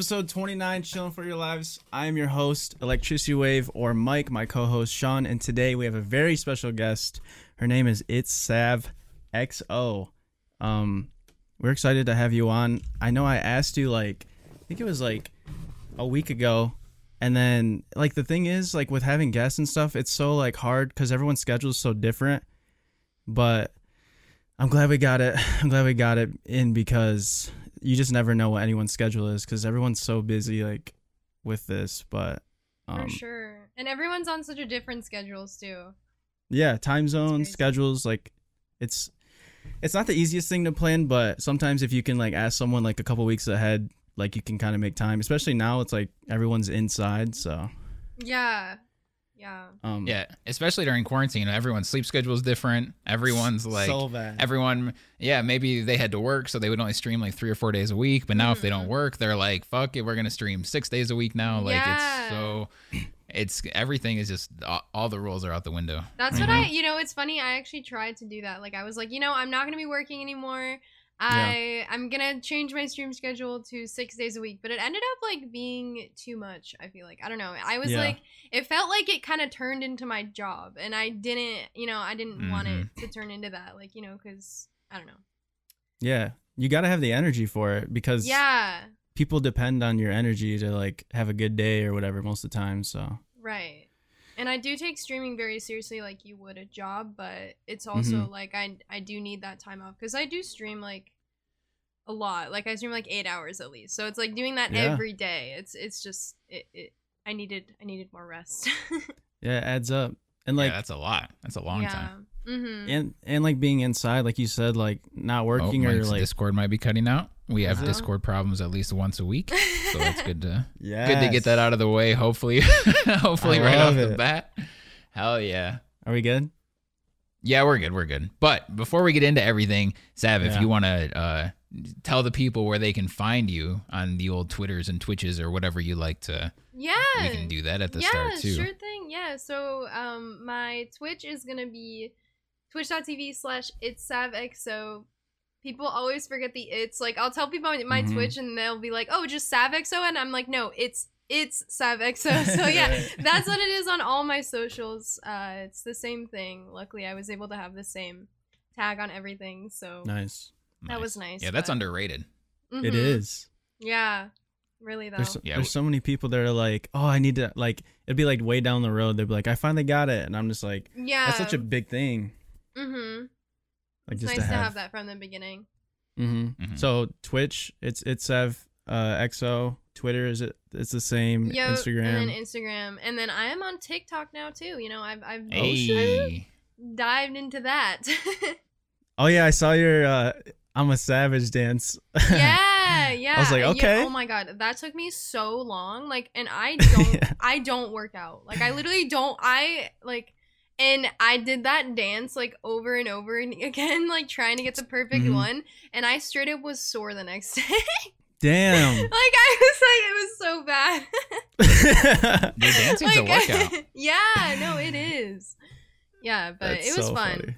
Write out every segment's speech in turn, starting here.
Episode 29, Chilling for Your Lives. I'm your host, Electricity Wave, or Mike, my co host, Sean, and today we have a very special guest. Her name is It's Sav XO. Um, we're excited to have you on. I know I asked you, like, I think it was like a week ago. And then, like, the thing is, like, with having guests and stuff, it's so, like, hard because everyone's schedule is so different. But I'm glad we got it. I'm glad we got it in because you just never know what anyone's schedule is because everyone's so busy like with this but um, For sure. And everyone's on such a different schedules too. yeah time zones schedules like it's it's not the easiest thing to plan but sometimes if you can like ask someone like a couple weeks ahead like you can kind of make time especially now it's like everyone's inside so Yeah. Yeah. um Yeah, especially during quarantine, everyone's sleep schedule is different. Everyone's like, so bad everyone, yeah, maybe they had to work, so they would only stream like three or four days a week. But now, if they don't Mhm. work, they're like, fuck it, we're gonna stream six days a week now. Like Yeah. it's so, it's everything is just all, all the rules are out the window. That's what I, you know, it's funny. I actually tried to do that. Like, I was like, you know, I'm not going to be working anymore. I I'm gonna change my stream schedule to six days a week, but it ended up like being too much. I feel like I don't know. I was Yeah. like, it felt like it kind of turned into my job, and I didn't, you know, I didn't want it Mm-hmm. to turn into that. Like, you know, because I don't know. yeah you got to have the energy for it because Yeah, people depend on your energy to like have a good day or whatever most of the time so right. And I do take streaming very seriously, like you would a job, but it's also Mhm. like I I do need that time off because I do stream like a lot. Like I stream like eight hours at least, so it's like doing that Yeah. every day. It's it's just it, it I needed I needed more rest. yeah it adds up and like yeah, that's a lot. That's a long time. Mm-hmm. and and like being inside like you said like not Oh, working or Mike's like Discord might be cutting out. We have Uh-huh. Discord problems at least once a week, so it's good to yeah good to get that out of the way. Hopefully, hopefully right off love the bat. Hell yeah. are we good Yeah, we're good. We're good. But before we get into everything, Sav, if you want to uh, tell the people where they can find you on the old Twitters and Twitches or whatever you like to, yeah. we can do that at the yeah, start too. sure thing. Yeah. So um my Twitch is gonna be twitch.tv slash it's savxo. People always forget the it's. Like I'll tell people my Mhm. Twitch and they'll be like, Oh, just savxo and I'm like, no, it's it's savxo. So yeah, that's what it is on all my socials. Uh it's the same thing. Luckily I was able to have the same tag on everything. So nice that was nice, Yeah, that's but- underrated. it Mhm. is Yeah. Really though. there's, Yeah, there's we- so many people that are like oh i need to like it'd be like way down the road they'd be like i finally got it and i'm just like yeah. that's such a big thing mm-hmm. Like It's just nice to have, that from the beginning. hmm Mhm. so twitch it's it's Sev, uh xo twitter is it it's the same Yo, instagram and then Instagram, and then I am on TikTok now too. You know, I've I've, Hey, I've dived into that. oh yeah i saw your uh i'm a savage dance yeah, yeah. I was like, Yeah, okay. oh my god, that took me so long. Like, and I don't, Yeah. I don't work out. Like, I literally don't. I like. And I did that dance like over and over and again, like trying to get the perfect Mhm. one. And I straight up was sore the next day. damn like I was like, it was so bad. Dude, dancing's a workout. yeah, no, it is. Yeah, but That's it was so fun. funny.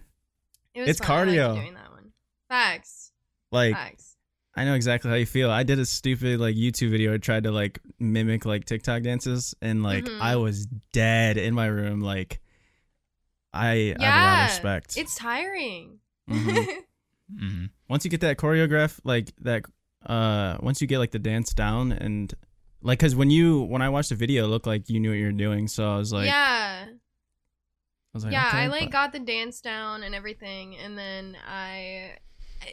It was It's fun. I liked cardio. doing that one. Facts. like Facts. I know exactly how you feel. I did a stupid like YouTube video. I tried to like mimic like TikTok dances, and like Mhm. I was dead in my room. Like I, I have a lot Yeah, of respect. It's tiring. Mhm. Mhm. once you get that choreograph, like that, uh, once you get like the dance down and like, cause when you when I watched the video, it looked like you knew what you were doing. So I was like, yeah. I was like, yeah, okay, I like but- got the dance down and everything, and then I.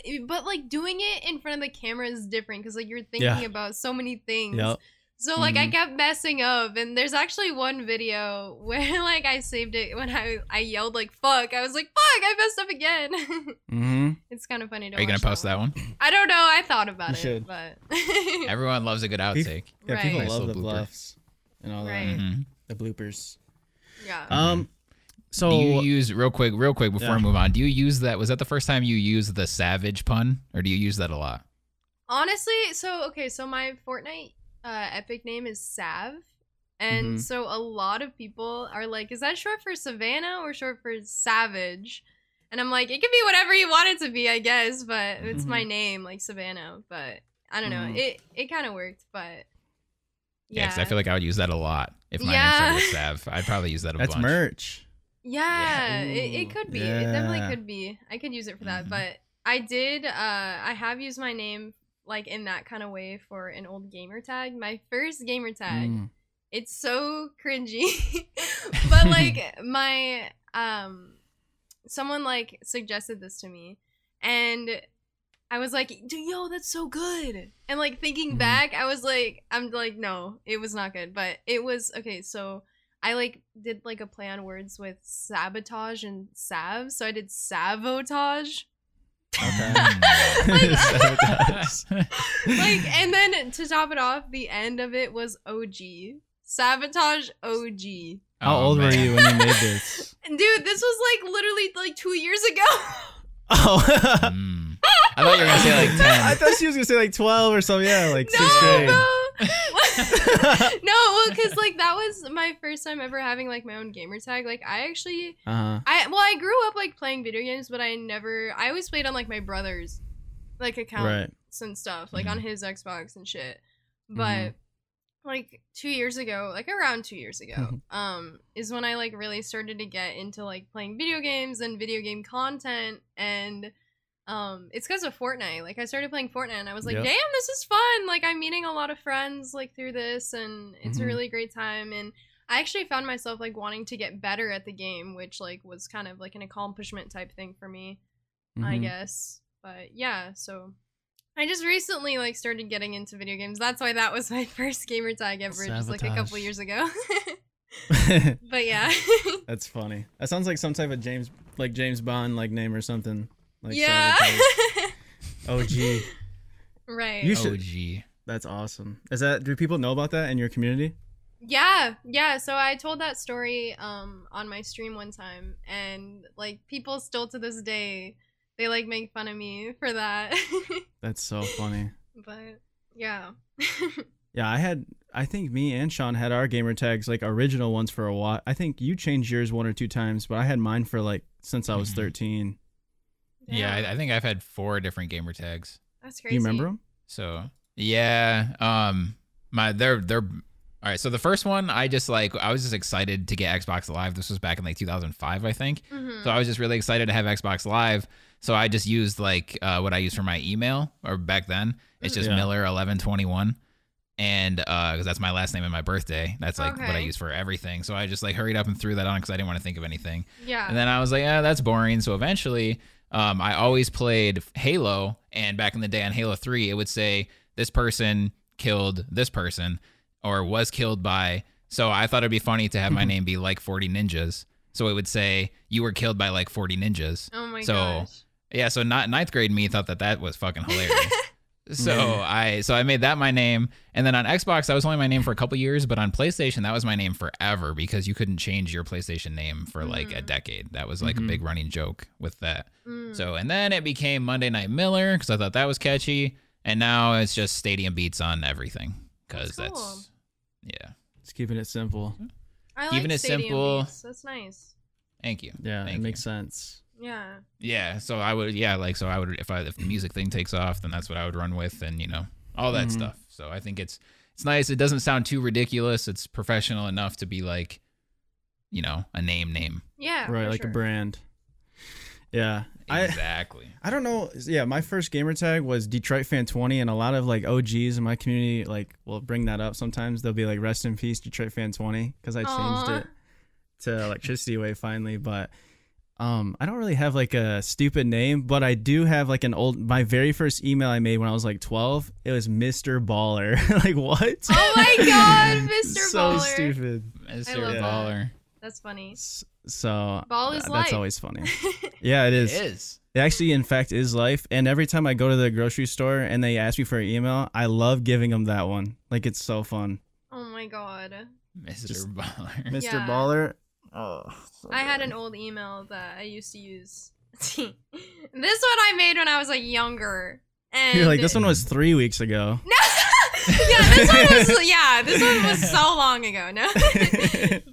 I- But like doing it in front of the camera is different because like you're thinking Yeah. about so many things. Yep. So like I Mhm. kept messing up, and there's actually one video where like I saved it when I I yelled like "fuck." I was like "fuck," I messed up again. Mm-hmm. it's kind of funny to. Are you gonna watch post that one? I don't know. I thought about You it, should. but Everyone loves a good outtake. Yeah, Right. people Nice love the little blooper. bluffs and all Right. that, Mhm. the bloopers. yeah. Um, so do you use real quick, real quick before Yeah. we move on? Do you use that? Was that the first time you used the savage pun, or do you use that a lot? Honestly, so okay, so my Fortnite uh, epic name is Sav, and Mhm. so a lot of people are like, "Is that short for Savannah or short for Savage?" And I'm like, "It can be whatever you want it to be, I guess, but it's my Mhm. name, like Savannah." But I don't know. Mhm. It it kind of worked, but Yeah, yeah, 'cause I feel like I would use that a lot if my Yeah. name was Sav. I'd probably use that a That's bunch. merch. yeah, it, it could be. It definitely could be. I could use it for that, Mhm. but I did. Uh, I have used my name like in that kind of way for an old gamer tag. My first gamer tag. Mm. it's so cringy but like my um someone like suggested this to me and i was like yo that's so good and like thinking Mhm. back i was like i'm like no it was not good but it was okay so i like did like a play on words with sabotage and Sav so i did savotage Okay. Like and then to top it off the end of it was og sabotage og How Oh, old were you when you made this? Dude, this was like literally like two years ago. Oh, Mm. I thought you were gonna say like ten. I thought she was gonna say like twelve or something. Yeah, like no, sixth grade. bro. no, well, because like that was my first time ever having like my own gamer tag. Like I actually, Uh-huh. I well, I grew up like playing video games, but I never. I always played on like my brother's like accounts Right. and stuff, like Mhm. on his Xbox and shit. But Mhm. like two years ago, like around two years ago, um, is when I like really started to get into like playing video games and video game content and um it's because of Fortnite. Like I started playing Fortnite and I was like, Yep. damn, this is fun. Like I'm meeting a lot of friends like through this and it's a Mhm. really great time and I actually found myself like wanting to get better at the game, which like was kind of like an accomplishment type thing for me. I Mhm. guess. But yeah, so I just recently like started getting into video games. That's why that was my first gamer tag ever, just like a couple years ago. but yeah. That's funny. That sounds like some type of James, like James Bond, like name or something. Like yeah. Sabotage. OG. right. You should- OG. That's awesome. Is that? Do people know about that in your community? Yeah, yeah. So I told that story um on my stream one time, and like people still to this day, they like make fun of me for that. That's so funny. but yeah. Yeah, I had. I think me and Sean had our gamer tags like original ones for a while. I think you changed yours one or two times, but I had mine for like since I was Mhm. 13. Yeah, Damn, I, I think I've had four different gamer tags. that's Do crazy. you remember them? So yeah, um, my they're they're all right. So the first one, I just like I was just excited to get Xbox Live. This was back in like 2005, I think. Mhm. So I was just really excited to have Xbox Live. So I just used like uh, what I used for my email or back then. It's just Yeah. Miller eleven twenty one, and because that's my last name and my birthday. That's like what I use for everything. So I just like hurried up and threw that on because I didn't want to think of anything. Yeah. And then I was like, yeah, that's boring. So eventually, um, I always played Halo, and back in the day on Halo Three, it would say this person killed this person or was killed by. So I thought it'd be funny to have my name be like 40 ninjas. So it would say you were killed by like 40 ninjas. oh my god. so, gosh. Yeah, so not ninth grade me thought that that was fucking hilarious. so Yeah. I so I made that my name, and then on Xbox that was only my name for a couple years, but on PlayStation that was my name forever because you couldn't change your PlayStation name for like a Mhm. decade. That was like Mhm. a big running joke with that. Mm. So and then it became Monday Night Miller because I thought that was catchy, and now it's just Stadium Beats on everything because That's that's, yeah. It's keeping it simple. I like keeping it Stadium simple. Beats. That's nice. Thank you. Yeah, Thank it you. makes sense. Yeah. Yeah, so I would yeah, like so I would if I if the music thing takes off, then that's what I would run with and you know, all that Mhm. stuff. So I think it's it's nice. It doesn't sound too ridiculous. It's professional enough to be like you know, a name name. Yeah. right, like sure. a brand. Yeah. Exactly. I don't know. Yeah, my first gamer tag was Detroit Fan 20, and a lot of like OGs in my community like will bring that up sometimes. They'll be like, "Rest in peace, Detroit Fan 20," because I changed it to Electricity Wave finally. But um, I don't really have like a stupid name, but I do have like an old. My very first email I made when I was like 12, it was Mr. Baller. like what? Oh my god, Mr. so Baller. stupid. Mr. love. Baller. That's funny. So Ball is th- life. that's always funny. Yeah, it It is. is. It actually, in fact, is life. And every time I go to the grocery store and they ask me for an email, I love giving them that one. Like it's so fun. oh my god. Mr. Just- Baller. Mr. Yeah. Baller. Oh, so I had an old email that I used to use. this one I made when I was like younger. And You're like this one was three weeks ago. No. yeah, this one was yeah, this one was so long ago. No.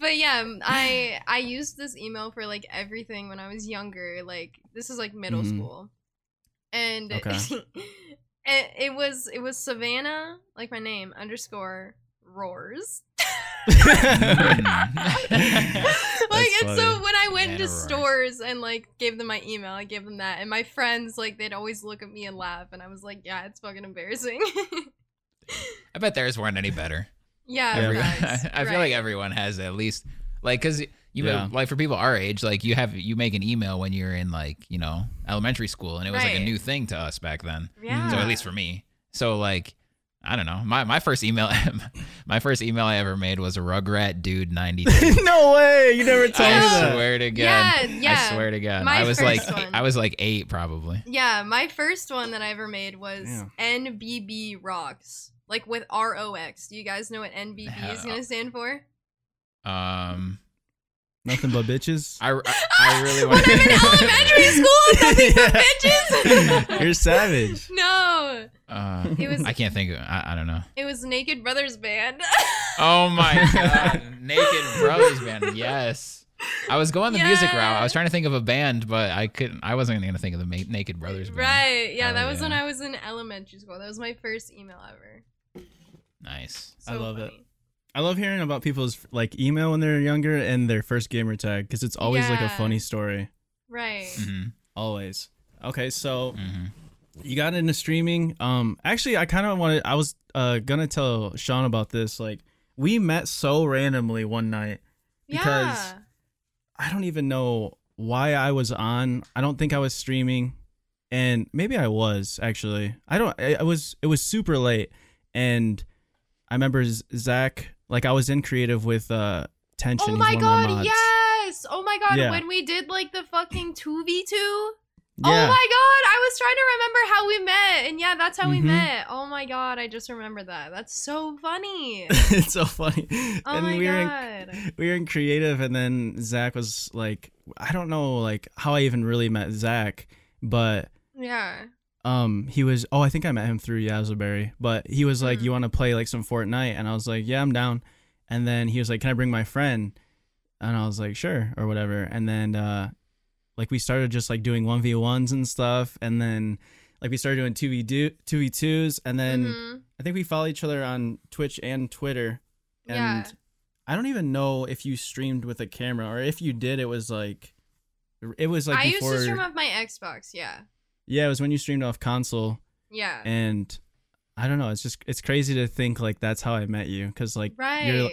but yeah, um, I I used this email for like everything when I was younger. Like this is like middle Mhm. school, and Okay. it, it was it was Savannah, like my name underscore roars. like and so when I went Savannah into stores and like gave them my email, I gave them that, and my friends like they'd always look at me and laugh, and I was like, yeah, it's fucking embarrassing. I bet theirs weren't any better. yeah, Yeah, Every- facts, I feel like everyone has at least like because you Yeah. like for people our age, like you have you make an email when you're in like you know elementary school, and it was like a new thing to us back then. yeah. So at least for me. So like I don't know. My my first email my first email I ever made was a Rugrat dude ninety three. no way! You never told me I that. swear to God. Yeah, yeah. I swear to God. My I was like one. I was like eight probably. Yeah, my first one that I ever made was Damn. NBB Rocks, like with R O X. Do you guys know what NBB is gonna stand for? Um Nothing but bitches. I, I, I really when want I'm in elementary school, nothing but bitches. You're savage. no, Uh, It was- I can't think of I, I don't know. it was Naked Brothers Band. Oh my god, Naked Brothers band. Yes, I was going the music route. I was trying to think of a band, but I couldn't. I wasn't going to think of the Ma- Naked Brothers band. right? Yeah, Oh, that was when. I was in elementary school. That was my first email ever. Nice. So I love it. I love hearing about people's like email when they're younger and their first gamer tag because it's always like a funny story. Right. hmm Always. Okay, so hmm you got into streaming. Um, actually, I kind of wanted. I was uh gonna tell Sean about this. Like, we met so randomly one night. Because- yeah. I don't even know why I was on. I don't think I was streaming, and maybe I was actually. I don't. I, I was. It was super late, and I remember Zach. Like I was in creative with uh tension. Oh my of my god, yes! Oh my god, Yeah. when we did like the fucking 2v2. Yeah. Oh my god, I was trying to remember how we met. And yeah, that's how we Mhm. met. Oh my god, I just remembered that. That's so funny. it's so funny. Oh and my we were in god. we were in creative and then Zach was like I don't know like how I even really met Zach, but Yeah. um he was oh I think I met him through Yazzaberry, but he was like Mhm. you want to play like some Fortnite and I was like yeah I'm down, and then he was like can I bring my friend, and I was like sure or whatever, and then uh like we started just like doing one v ones and stuff, and then like we started doing two v do two v twos, and then Mhm. I think we follow each other on Twitch and Twitter. And Yeah. I don't even know if you streamed with a camera or if you did, it was like it was like I used before to stream off my Xbox, yeah. Yeah, it was when you streamed off console Yeah. and I don't know, it's just it's crazy to think like that's how I met you cuz like right. you're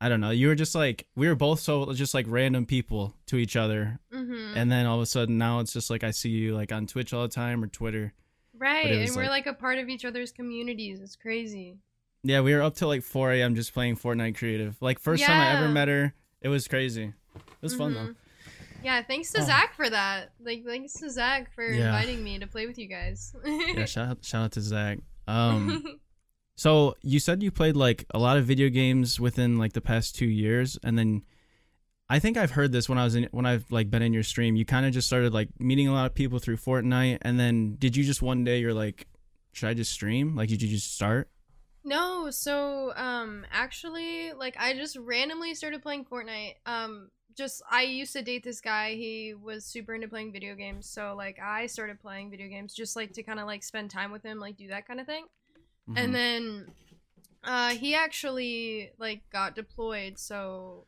I don't know, you were just like we were both so just like random people to each other mm-hmm. and then all of a sudden now it's just like I see you like on Twitch all the time or Twitter. right. And we're like- like a part of each other's communities. It's crazy. Yeah, we were up till like 4 a.m. just playing Fortnite creative. Like first time I ever met her, it was crazy. It was fun though. Mhm. Yeah, thanks to Oh. Zach for that. Like, thanks to Zach for Yeah. inviting me to play with you guys. Yeah, shout out, shout out to Zach. Um, so you said you played like a lot of video games within like the past two years, and then I think I've heard this when I was in when I've like been in your stream. You kind of just started like meeting a lot of people through Fortnite, and then did you just one day you're like, should I just stream? Like, did you just start? No, so um actually like I just randomly started playing Fortnite. Um just I used to date this guy. He was super into playing video games. So like I started playing video games just like to kind of like spend time with him, like do that kind of thing. Mhm. And then uh he actually like got deployed, so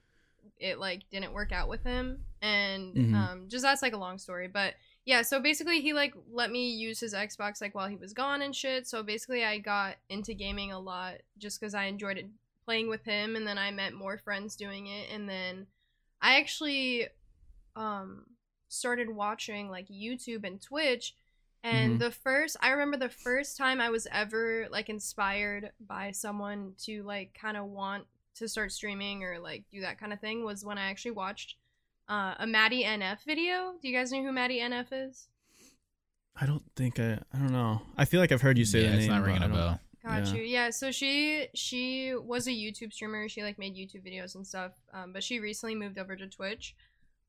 it like didn't work out with him and Mhm. um just that's like a long story, but yeah, so basically he like let me use his Xbox like while he was gone and shit. So basically I got into gaming a lot just cuz I enjoyed it playing with him and then I met more friends doing it and then I actually um started watching like YouTube and Twitch and Mhm. the first I remember the first time I was ever like inspired by someone to like kind of want to start streaming or like do that kind of thing was when I actually watched uh, a Maddie NF video. Do you guys know who Maddie NF is? I don't think I. I don't know. I feel like I've heard you say yeah, the it's name. not ringing a bell. Got Yeah. you. Yeah, so she she was a YouTube streamer. She like made YouTube videos and stuff. Um, but she recently moved over to Twitch.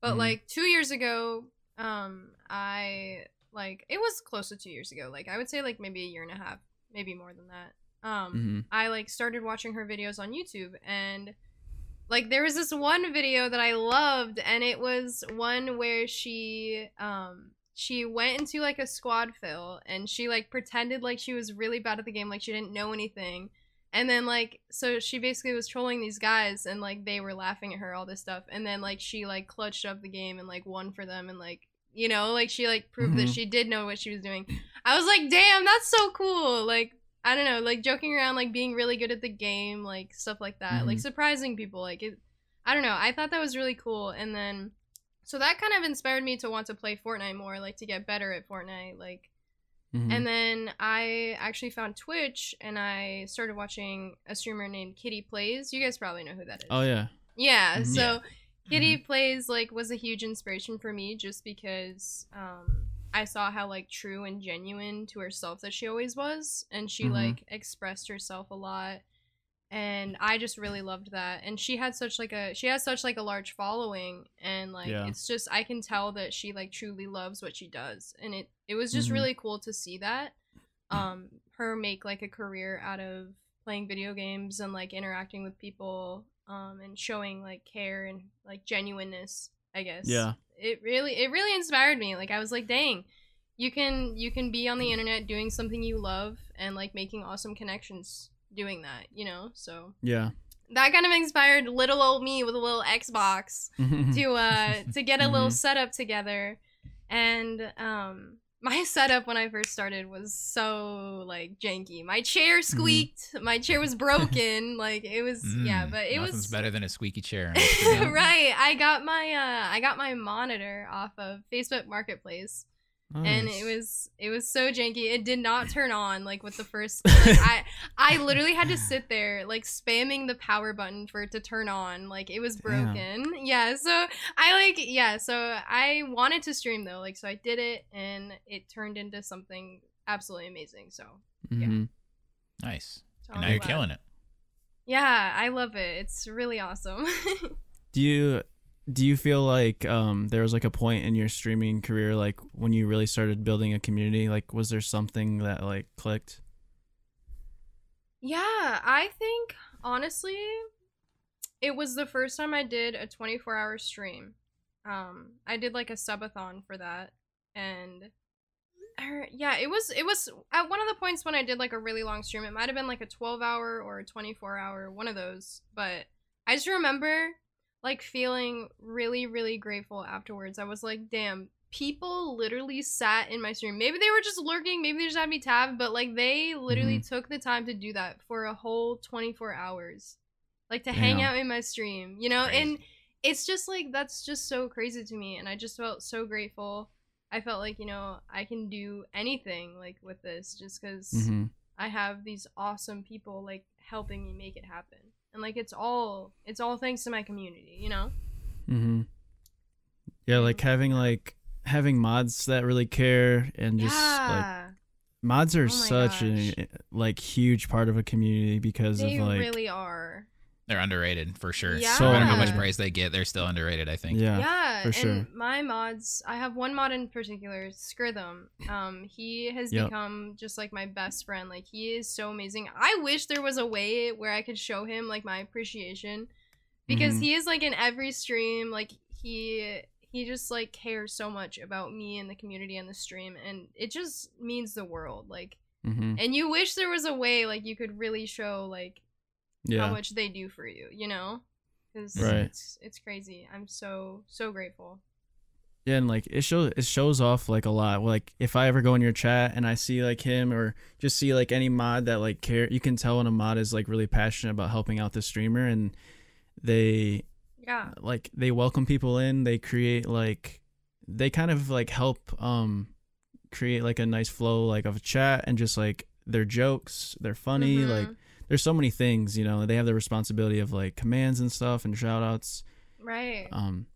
But Mhm. like two years ago, um, I like it was close to two years ago. Like I would say like maybe a year and a half, maybe more than that. Um, Mhm. I like started watching her videos on YouTube and like there was this one video that I loved and it was one where she um she went into like a squad fill and she like pretended like she was really bad at the game, like she didn't know anything. And then like so she basically was trolling these guys and like they were laughing at her all this stuff and then like she like clutched up the game and like won for them and like you know like she like proved that Mhm. she did know what she was doing. I was like, "Damn, that's so cool." Like I don't know, like joking around like being really good at the game, like stuff like that. Like Mhm. surprising people like it I don't know. I thought that was really cool and then so that kind of inspired me to want to play Fortnite more, like to get better at Fortnite, like Mhm. and then I actually found Twitch and I started watching a streamer named Kitty Plays. You guys probably know who that is. oh yeah. Yeah, Mhm. so Kitty Plays like was a huge inspiration for me just because um I saw how like true and genuine to herself that she always was and she Mhm. like expressed herself a lot and I just really loved that and she had such like a she has such like a large following and like Yeah. it's just I can tell that she like truly loves what she does and it it was just Mhm. really cool to see that um her make like a career out of playing video games and like interacting with people um and showing like care and like genuineness i guess Yeah. it really it really inspired me like i was like dang you can you can be on the internet doing something you love and like making awesome connections doing that you know so Yeah. that kind of inspired little old me with a little xbox to uh to get a little Mhm. setup together and um my setup when i first started was so like janky. My chair squeaked. My chair was broken. Like it was yeah Mm, but it was better than a squeaky chair. right. I got my uh i got my monitor off of facebook marketplace and it was it was so janky. It did not turn on like with the first like, i i literally had to sit there like spamming the power button for it to turn on. Like it was Damn. broken. Yeah so i like yeah so i wanted to stream though. Like so i did it and it turned into something absolutely amazing. So mm-hmm. nice. so now you're killing it. yeah i love it. It's really awesome. Do you do you feel like um there was like a point in your streaming career like when you really started building a community like was there something that like clicked? Yeah, I think honestly, it was the first time I did a 24 hour stream. Um, I did like a subathon for that, and er, yeah, it was it was at one of the points when I did like a really long stream. It might have been like a 12 hour or a 24 hour, one of those. But I just remember like feeling really really grateful afterwards. I was like, damn. People literally sat in my stream. Maybe they were just lurking, maybe they just had me tabbed, but like they literally took the time to do that for a whole 24 hours. Like to hang out in my stream, you know? Crazy. And it's just like that's just so crazy to me and I just felt so grateful. I felt like, you know, I can do anything like with this just because Mhm. I have these awesome people like helping me make it happen. And like it's all it's all thanks to my community, you know? mm-hmm Yeah, like having like having mods that really care and just like mods are Oh such a like huge part of a community because they of like really are. They're underrated for sure. Yeah. No matter how much praise they get, they're still underrated. I think. yeah. Yeah, for and sure. my mods, I have one mod in particular, Scritham. Um, he has Yep. become just like my best friend. Like he is so amazing. I wish there was a way where I could show him like my appreciation because Mhm. he is like in every stream. Like he he just like cares so much about me and the community and the stream, and it just means the world. Like, Mhm. and you wish there was a way like you could really show like Yeah. how much they do for you. You know. Because Right. it's, it's crazy. I'm so so grateful. Yeah, and like it shows it shows off like a lot. Like if I ever go in your chat and I see like him or just see like any mod that like care, you can tell when a mod is like really passionate about helping out the streamer and they Yeah. like they welcome people in. They create like they kind of like help um create like a nice flow like of a chat and just like their jokes. They're funny. Mhm. Like there's so many things you know. They have the responsibility of like commands and stuff and shout outs right. um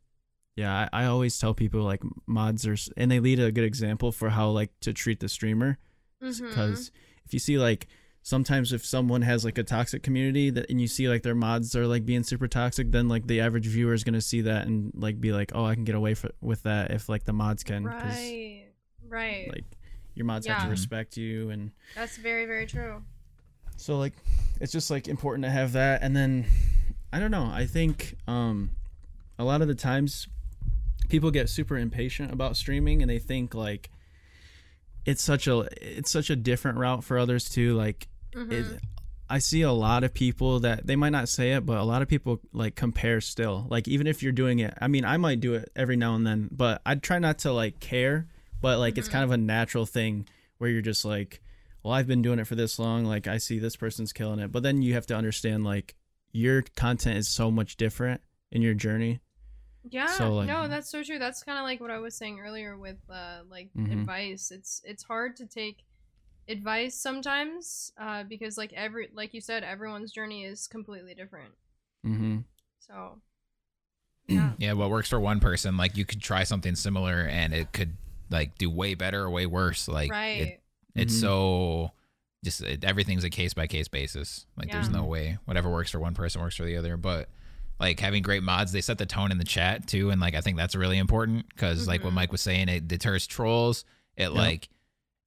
yeah I, I always tell people like mods are and they lead a good example for how like to treat the streamer because if you see like sometimes if someone has like a toxic community that and you see like their mods are like being super toxic then like the average viewer is gonna see that and like be like oh i can get away f- with that if like the mods can right. Right. like your mods have to respect you and That's very very true. So like it's just like important to have that and then i don't know i think um a lot of the times people get super impatient about streaming and they think like it's such a it's such a different route for others too. Like Mhm. it, I see a lot of people that they might not say it, but a lot of people like compare still. Like even if you're doing it, I mean, I might do it every now and then, but I try not to like care. But like it's kind of a natural thing where you're just like, well, I've been doing it for this long. Like I see this person's killing it, but then you have to understand like your content is so much different in your journey. Yeah, So, like- no, that's so true. That's kind of like what I was saying earlier with uh, like Mhm. advice. It's it's hard to take advice sometimes uh, because like every like you said, everyone's journey is completely different. Mm-hmm. So yeah, Yeah, what works for one person, like you could try something similar and it could like do way better or way worse. Like right. it, it's Mhm. so just it, everything's a case by case basis. Like there's no way whatever works for one person works for the other. But like having great mods, they set the tone in the chat too, and like I think that's really important because like what Mhm. Mike was saying, it deters trolls. It like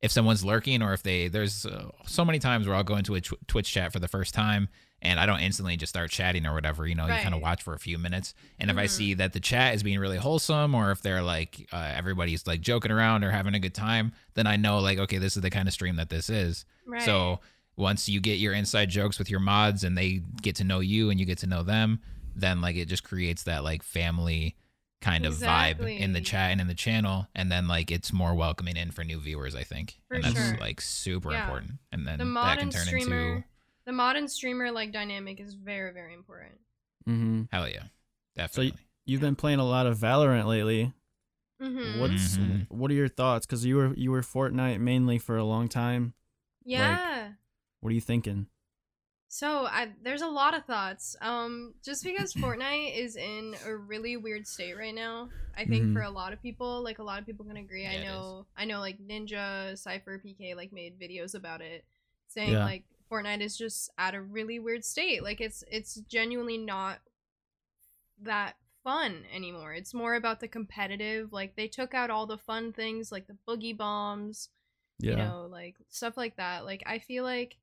if someone's lurking or if they there's uh, so many times where I'll go into a tw- Twitch chat for the first time and I don't instantly just start chatting or whatever. You know, you kind of watch for a few minutes, and if I Mhm. see that the chat is being really wholesome or if they're like uh, everybody's like joking around or having a good time, then I know like okay, this is the kind of stream that this is. right. So once you get your inside jokes with your mods and they get to know you and you get to know them, then like it just creates that like family kind of vibe in the chat and in the channel and then like it's more welcoming in for new viewers i think For and that's sure. like super Yeah. important and then the that can turn streamer, into the modern streamer like dynamic is very very important. Mm-hmm. hell yeah definitely So You've been playing a lot of Valorant lately. hmm What's Mhm. what are your thoughts? Because you were you were Fortnite mainly for a long time. Yeah. What are you thinking? So I, there's a lot of thoughts. Um, just because Fortnite is in a really weird state right now, I think Mhm. for a lot of people, like a lot of people can agree. Yeah, I know, I know, like Ninja, Cypher, PK, like made videos about it, saying Yeah. like Fortnite is just at a really weird state. Like it's it's genuinely not that fun anymore. It's more about the competitive. Like they took out all the fun things, like the boogie bombs Yeah. you know like stuff like that like i feel like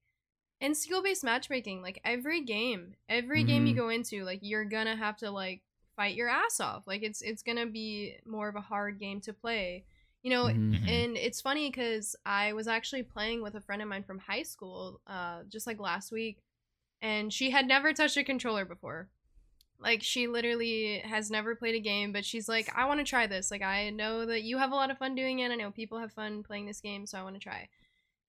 in skill-based matchmaking like every game every game you Mhm. go into like you're gonna have to like fight your ass off like it's it's gonna be more of a hard game to play you know Mhm. Mhm. and it's funny because i was actually playing with a friend of mine from high school uh just like last week and she had never touched a controller before like she literally has never played a game but she's like i want to try this like i know that you have a lot of fun doing it i know people have fun playing this game so i want to try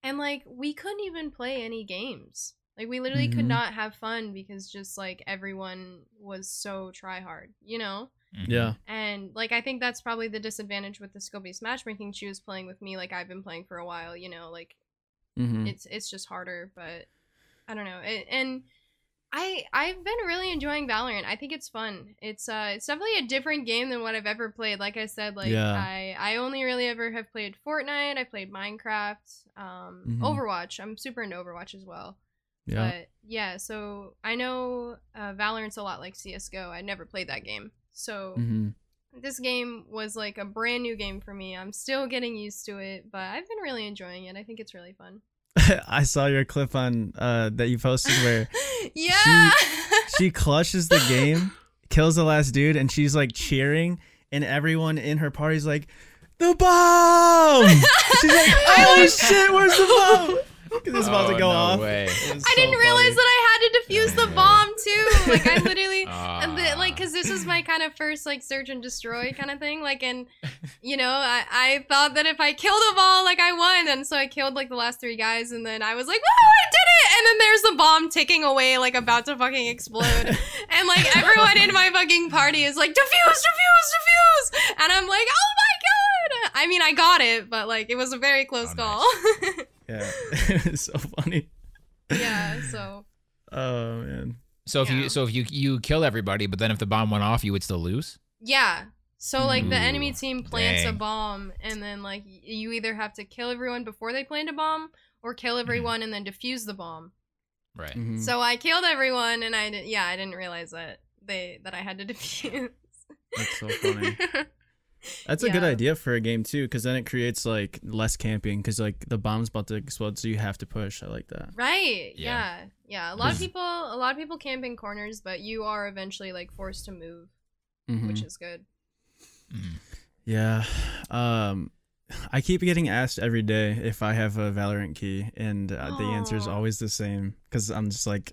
and like we couldn't even play any games like we literally could Mhm. not have fun because just like everyone was so try hard you know Mhm. Yeah. and like I think that's probably the disadvantage with the skill based matchmaking. She was playing with me like I've been playing for a while, you know, like Mm-hmm. it's it's just harder, but I don't know. It, and I I've been really enjoying Valorant. I think it's fun. It's uh it's definitely a different game than what I've ever played. Like I said, like Yeah. I I only really ever have played Fortnite. I played Minecraft, um, Mhm. Overwatch. I'm super into Overwatch as well. Yeah. But yeah, so I know uh, Valorant's a lot like CS:GO. I never played that game, so mm-hmm. this game was like a brand new game for me. I'm still getting used to it, but I've been really enjoying it. I think it's really fun. I saw your clip on uh that you posted where yeah. she clutches the game, kills the last dude, and she's like cheering, and everyone in her party's like, "The bomb!" she's like, "Holy shit, where's the bomb?" Because it's about Oh, to go no off. way. I so didn't realize funny. that I had to defuse the bomb too. Like I literally, and the, Ah. like, cause this was my kind of first like search and destroy kind of thing. Like, and you know, I, I thought that if I killed them all, like I won, and so I killed like the last three guys, and then I was like, whoa, I did it! And then there's the bomb ticking away, like about to fucking explode, and like everyone in my fucking party is like, defuse, defuse, defuse, and I'm like, oh my god! I mean, I got it, but like it was a very close Oh, call. Yeah, it's so funny. yeah. So. Oh man. so if Yeah. you so if you you kill everybody but then if the bomb went off you would still lose Yeah. So like the enemy team plants a bomb and then like you either have to kill everyone before they plant a bomb or kill Mm-hmm. everyone and then defuse the bomb. right Mhm. So I killed everyone and I did, yeah, I didn't realize that they that I had to defuse. That's so funny. That's a good idea for a game too, because then it creates like less camping, because like the bomb's about to explode, so you have to push. I like that. right. Yeah. Yeah. Yeah. A lot of people a lot of people camp in corners, but you are eventually like forced to move, Mhm. which is good. Mhm. Yeah. Um I keep getting asked every day if I have a Valorant key and uh, the answer is always the same cuz I'm just like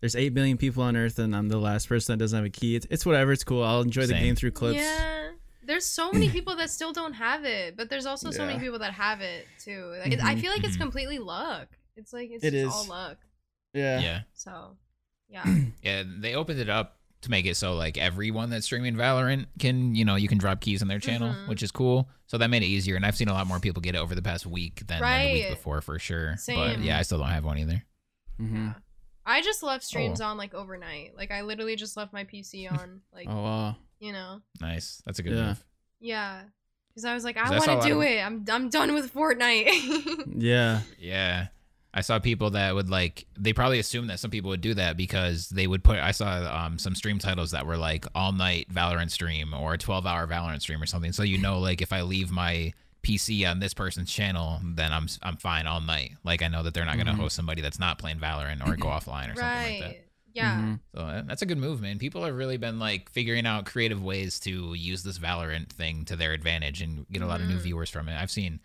there's 8 billion people on earth and I'm the last person that doesn't have a key. It's, it's whatever, it's cool. I'll enjoy the game through clips. Yeah. There's so many people that still don't have it, but there's also so many people that have it too. Like, it- I feel like it's Mhm. completely luck. It's like it's It just is. all luck. Yeah. Yeah. So, yeah. Yeah, they opened it up to make it so like everyone that's streaming Valorant can, you know, you can drop keys on their channel, Mhm. which is cool. So that made it easier, and I've seen a lot more people get it over the past week than, than the week before for sure. But Same. yeah, I still don't have one either. Mhm. Yeah. I just left streams Oh. on like overnight. Like I literally just left my PC on like Oh wow. You know. Nice, that's a good Yeah. move. Yeah. Cuz I was like, I I saw a want to do of- it. I'm I'm done with Fortnite. Yeah. Yeah. I saw people that would like they probably assumed that some people would do that because they would put I saw um, some stream titles that were like all night Valorant stream or a 12 hour Valorant stream or something. So you know like if I leave my PC on this person's channel, then I'm I'm fine all night. Like I know that they're not going to Mhm. host somebody that's not playing Valorant or go offline or something like that. Yeah. Mhm. So that's a good move, man. People have really been like figuring out creative ways to use this Valorant thing to their advantage and get a lot of new Mhm. viewers from it. I've seen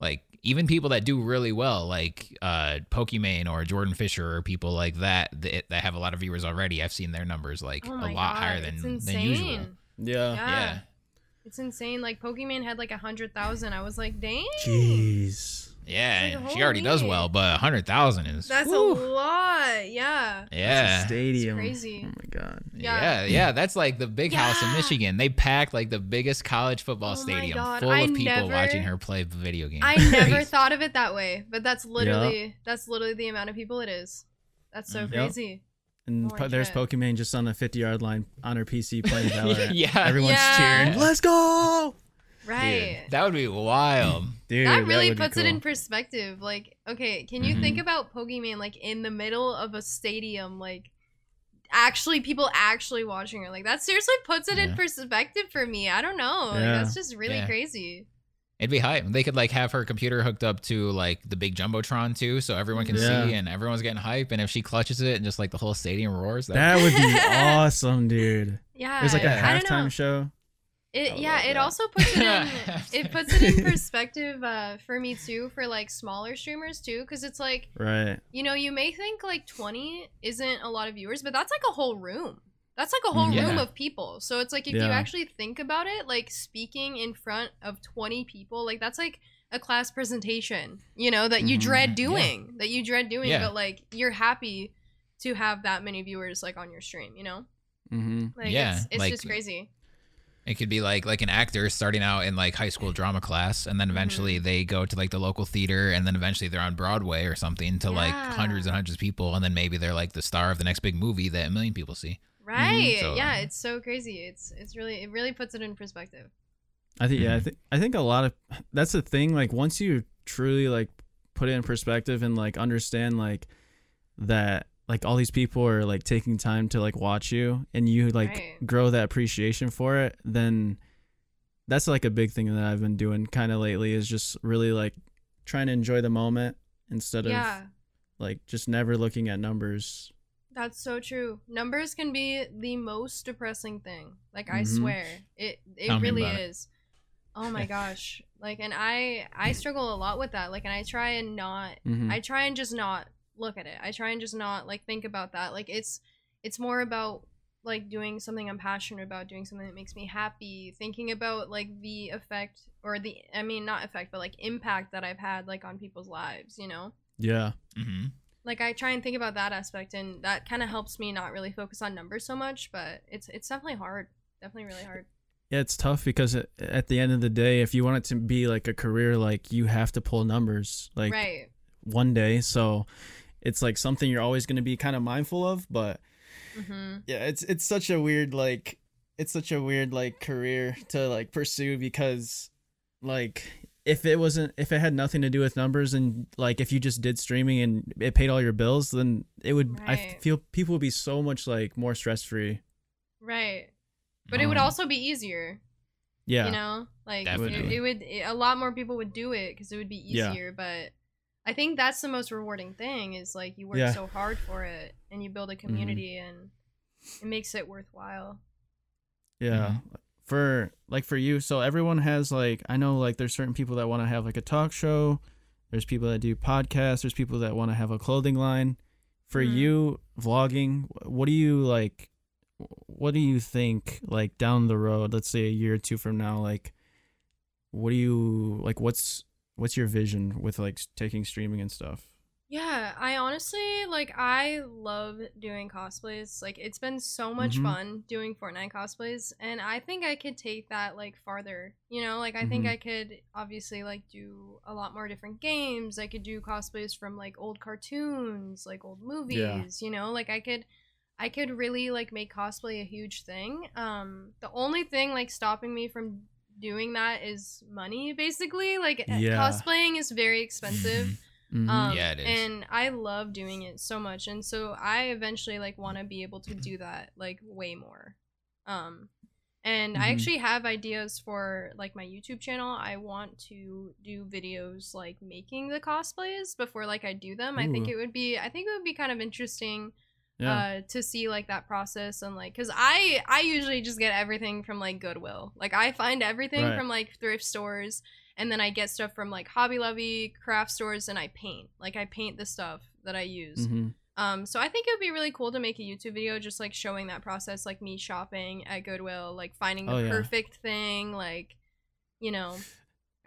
like even people that do really well, like uh Pokimane or Jordan Fisher or people like that, that that have a lot of viewers already. I've seen their numbers like Oh a lot God, higher than than usual. Yeah. Yeah. Yeah. It's insane. Like Pokimane had like a hundred thousand. I was like, dang. Jeez. Yeah, like, she already does well, but a hundred thousand is That's whew. a lot. Yeah. yeah. Stadium. crazy. Oh my god. Yeah. yeah, That's like the big house in Michigan. They packed like the biggest college football Oh stadium God, full I of people never- watching her play video games. I never thought of it that way, but that's literally that's literally the amount of people it is. That's so Mhm. Yep. crazy. And Holy po- there's shit. Pokimane just on the 50 yard line on her PC playing Valorant. yeah, Everyone's Yeah. cheering. Let's go, Right. Dude, that would be wild. Dude. that really would be puts it in perspective. Like, okay, can you Mhm. think about Pokimane like in the middle of a stadium, like actually people actually watching her? Like that seriously puts it in perspective for me. I don't know. Like, that's just really Yeah. crazy. It'd be hype. They could like have her computer hooked up to like the big jumbotron too, so everyone can Yeah. see and everyone's getting hype. And if she clutches it and just like the whole stadium roars, That that would be awesome, dude. Yeah. There's like a Yeah. I halftime show. It yeah, it that. also puts it in it puts it in perspective uh, for me too for like smaller streamers too because it's like Right. you know you may think like 20 isn't a lot of viewers but that's like a whole room that's like a whole Mhm. room of people so it's like if you actually think about it like speaking in front of 20 people like that's like a class presentation you know that you Mhm. dread Yeah. doing that you dread doing Yeah. but like you're happy to have that many viewers like on your stream you know Mm-hmm. like Yeah, it's, it's like- just crazy It could be like like an actor starting out in like high school drama class, and then eventually Mm-hmm. they go to like the local theater, and then eventually they're on Broadway or something to like hundreds and hundreds of people, and then maybe they're like the star of the next big movie that a million people see. Right. So- yeah, it's so crazy. It's it's really it really puts it in perspective. I think yeah, I Mhm. think I think a lot of that's the thing. Like once you truly like put it in perspective and like understand like that like all these people are like taking time to like watch you and you like Right. grow that appreciation for it, then that's like a big thing that I've been doing kind of lately is just really like trying to enjoy the moment instead Yeah. of like just never looking at numbers. That's so true. Numbers can be the most depressing thing. Like I Mhm. swear. It it Tell really is. it. Oh my gosh. Like and I I struggle a lot with that. Like and I try and not Mhm. I try and just not look at it. I try and just not like think about that. Like it's it's more about like doing something I'm passionate about, doing something that makes me happy, thinking about like the effect or the I mean not effect, but like impact that I've had like on people's lives, you know? yeah. hmm Like I try and think about that aspect and that kind of helps me not really focus on numbers so much, but it's it's definitely hard. Definitely really hard. Yeah, it's tough because at, at the end of the day, if you want it to be like a career, like you have to pull numbers like right. one day. So it's like something you're always going to be kind of mindful of. But Mhm. yeah, it's it's such a weird like it's such a weird like career to like pursue because like if it wasn't if it had nothing to do with numbers and like if you just did streaming and it paid all your bills, then it would I feel people would be so much like more stress free. Right. But it would Um, also be easier. Yeah. you know like it, it would a lot more people would do it because it would be Yeah. easier but i think that's the most rewarding thing is like you work Yeah. so hard for it and you build a community and it makes it worthwhile Yeah. Mhm. for like for you so everyone has like i know like there's certain people that want to have like a talk show there's people that do podcasts there's people that want to have a clothing line for Mhm. you vlogging what do you like what do you think like down the road let's say a year or two from now like what do you like what's what's your vision with like taking streaming and stuff Yeah, I honestly like I love doing cosplays. Like it's been so much Mhm. fun doing Fortnite cosplays and I think I could take that like farther. You know, like I think Mhm. I could obviously like do a lot more different games. I could do cosplays from like old cartoons, like old movies, you know? Like I could I could really like make cosplay a huge thing. Um the only thing like stopping me from doing that is money basically. Like eh, Yeah. cosplaying is very expensive. Mhm. Um, Yeah, it is. And I love doing it so much, and so I eventually like want to be able to do that like way more. Um, and I Mhm. actually have ideas for like my YouTube channel. I want to do videos like making the cosplays before like I do them. I think it would be I think it would be kind of interesting yeah. uh to see like that process and like because i i usually just get everything from like goodwill. Like i find everything Right. from like thrift stores and then i get stuff from like hobby lobby craft stores and i paint. Like i paint the stuff that i use. Mhm. um so i think it would be really cool to make a youtube video just like showing that process like me shopping at goodwill like finding the Oh, yeah. perfect thing like you know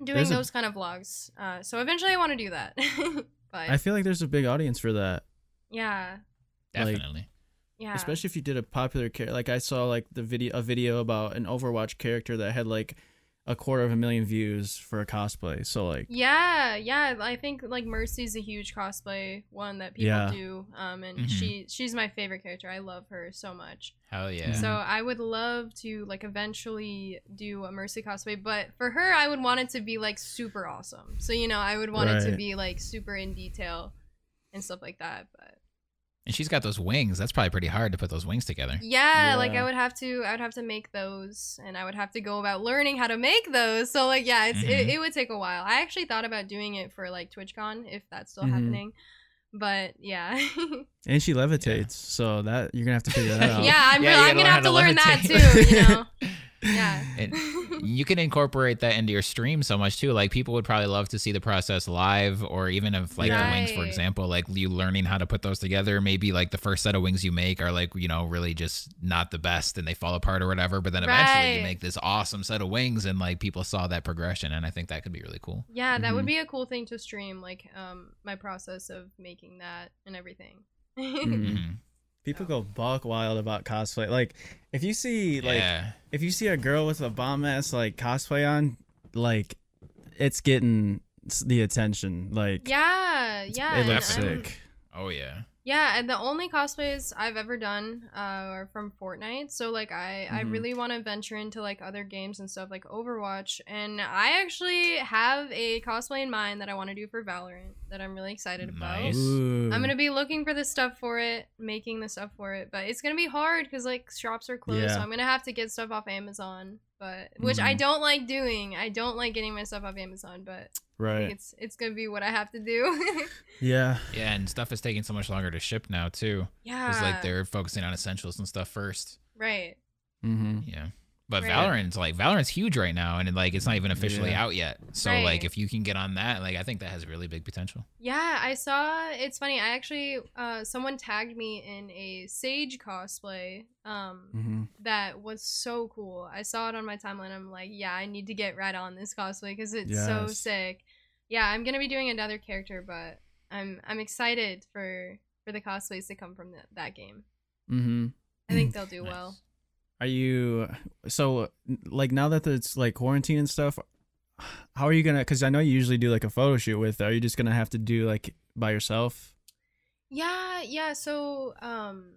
doing There's a- those kind of vlogs. Uh so eventually i want to do that. But i feel like there's a big audience for that. Yeah like- Definitely. yeah especially if you did a popular character like i saw like the video a video about an overwatch character that had like a quarter of a million views for a cosplay so like Yeah, yeah. I think like Mercy's a huge cosplay one that people Yeah. do. Um, and Mhm. she she's my favorite character. I love her so much. Hell yeah. So I would love to like eventually do a Mercy cosplay, but for her, I would want it to be like super awesome. So you know, I would want it to be like super in detail and stuff like that. But and she's got those wings. That's probably pretty hard to put those wings together. yeah, like I would have to, I would have to make those, and I would have to go about learning how to make those. So like, yeah, it's it, it would take a while. I actually thought about doing it for like TwitchCon if that's still Mhm. happening, but yeah, and she levitates so that you're gonna have to figure that out yeah, I'm, Yeah, real- I'm gotta gonna have to learn learn that too. You know, yeah. And you can incorporate that into your stream so much too. Like people would probably love to see the process live, or even if like the wings, for example, like you learning how to put those together. Maybe like the first set of wings you make are like you know really just not the best and they fall apart or whatever. But then eventually you make this awesome set of wings, and like people saw that progression, and I think that could be really cool. Yeah, that would Mhm. be a cool thing to stream, like um my process of making that and everything. Mhm. People go buck wild about cosplay like if you see like yeah. if you see a girl with a bomb ass like cosplay on like it's getting the attention like yeah, yeah. it looks sick Oh yeah. Yeah, and the only cosplays I've ever done uh, are from Fortnite. So like I I Mhm. really want to venture into like other games and stuff like Overwatch. And I actually have a cosplay in mind that I want to do for Valorant that I'm really excited about. Nice. Ooh. I'm gonna be looking for the stuff for it, making the stuff for it, but it's gonna be hard because like shops are closed, Yeah. so I'm gonna have to get stuff off Amazon. But which I Mhm. don't like doing. I don't like getting my stuff off Amazon, but right it's it's gonna be what I have to do. yeah Yeah, and stuff is taking so much longer to ship now too. yeah, It's like they're focusing on essentials and stuff first. right. mm-hmm. Yeah. But Right. Valorant's like Valorant's huge right now and like it's not even officially Yeah. out yet. So Right. like if you can get on that, like I think that has really big potential. Yeah, I saw. It's funny. I actually, uh, someone tagged me in a Sage cosplay. Um, Mm-hmm. that was so cool. I saw it on my timeline. I'm like, yeah, I need to get right on this cosplay because it's so sick. Yeah, I'm gonna be doing another character, but I'm I'm excited for for the cosplays to come from that that game. Mm-hmm. I think they'll do Nice. well. Are you so like now that it's like quarantine and stuff? How are you gonna? Because I know you usually do like a photo shoot with. Are you just gonna have to do like by yourself? Yeah, yeah. So, um,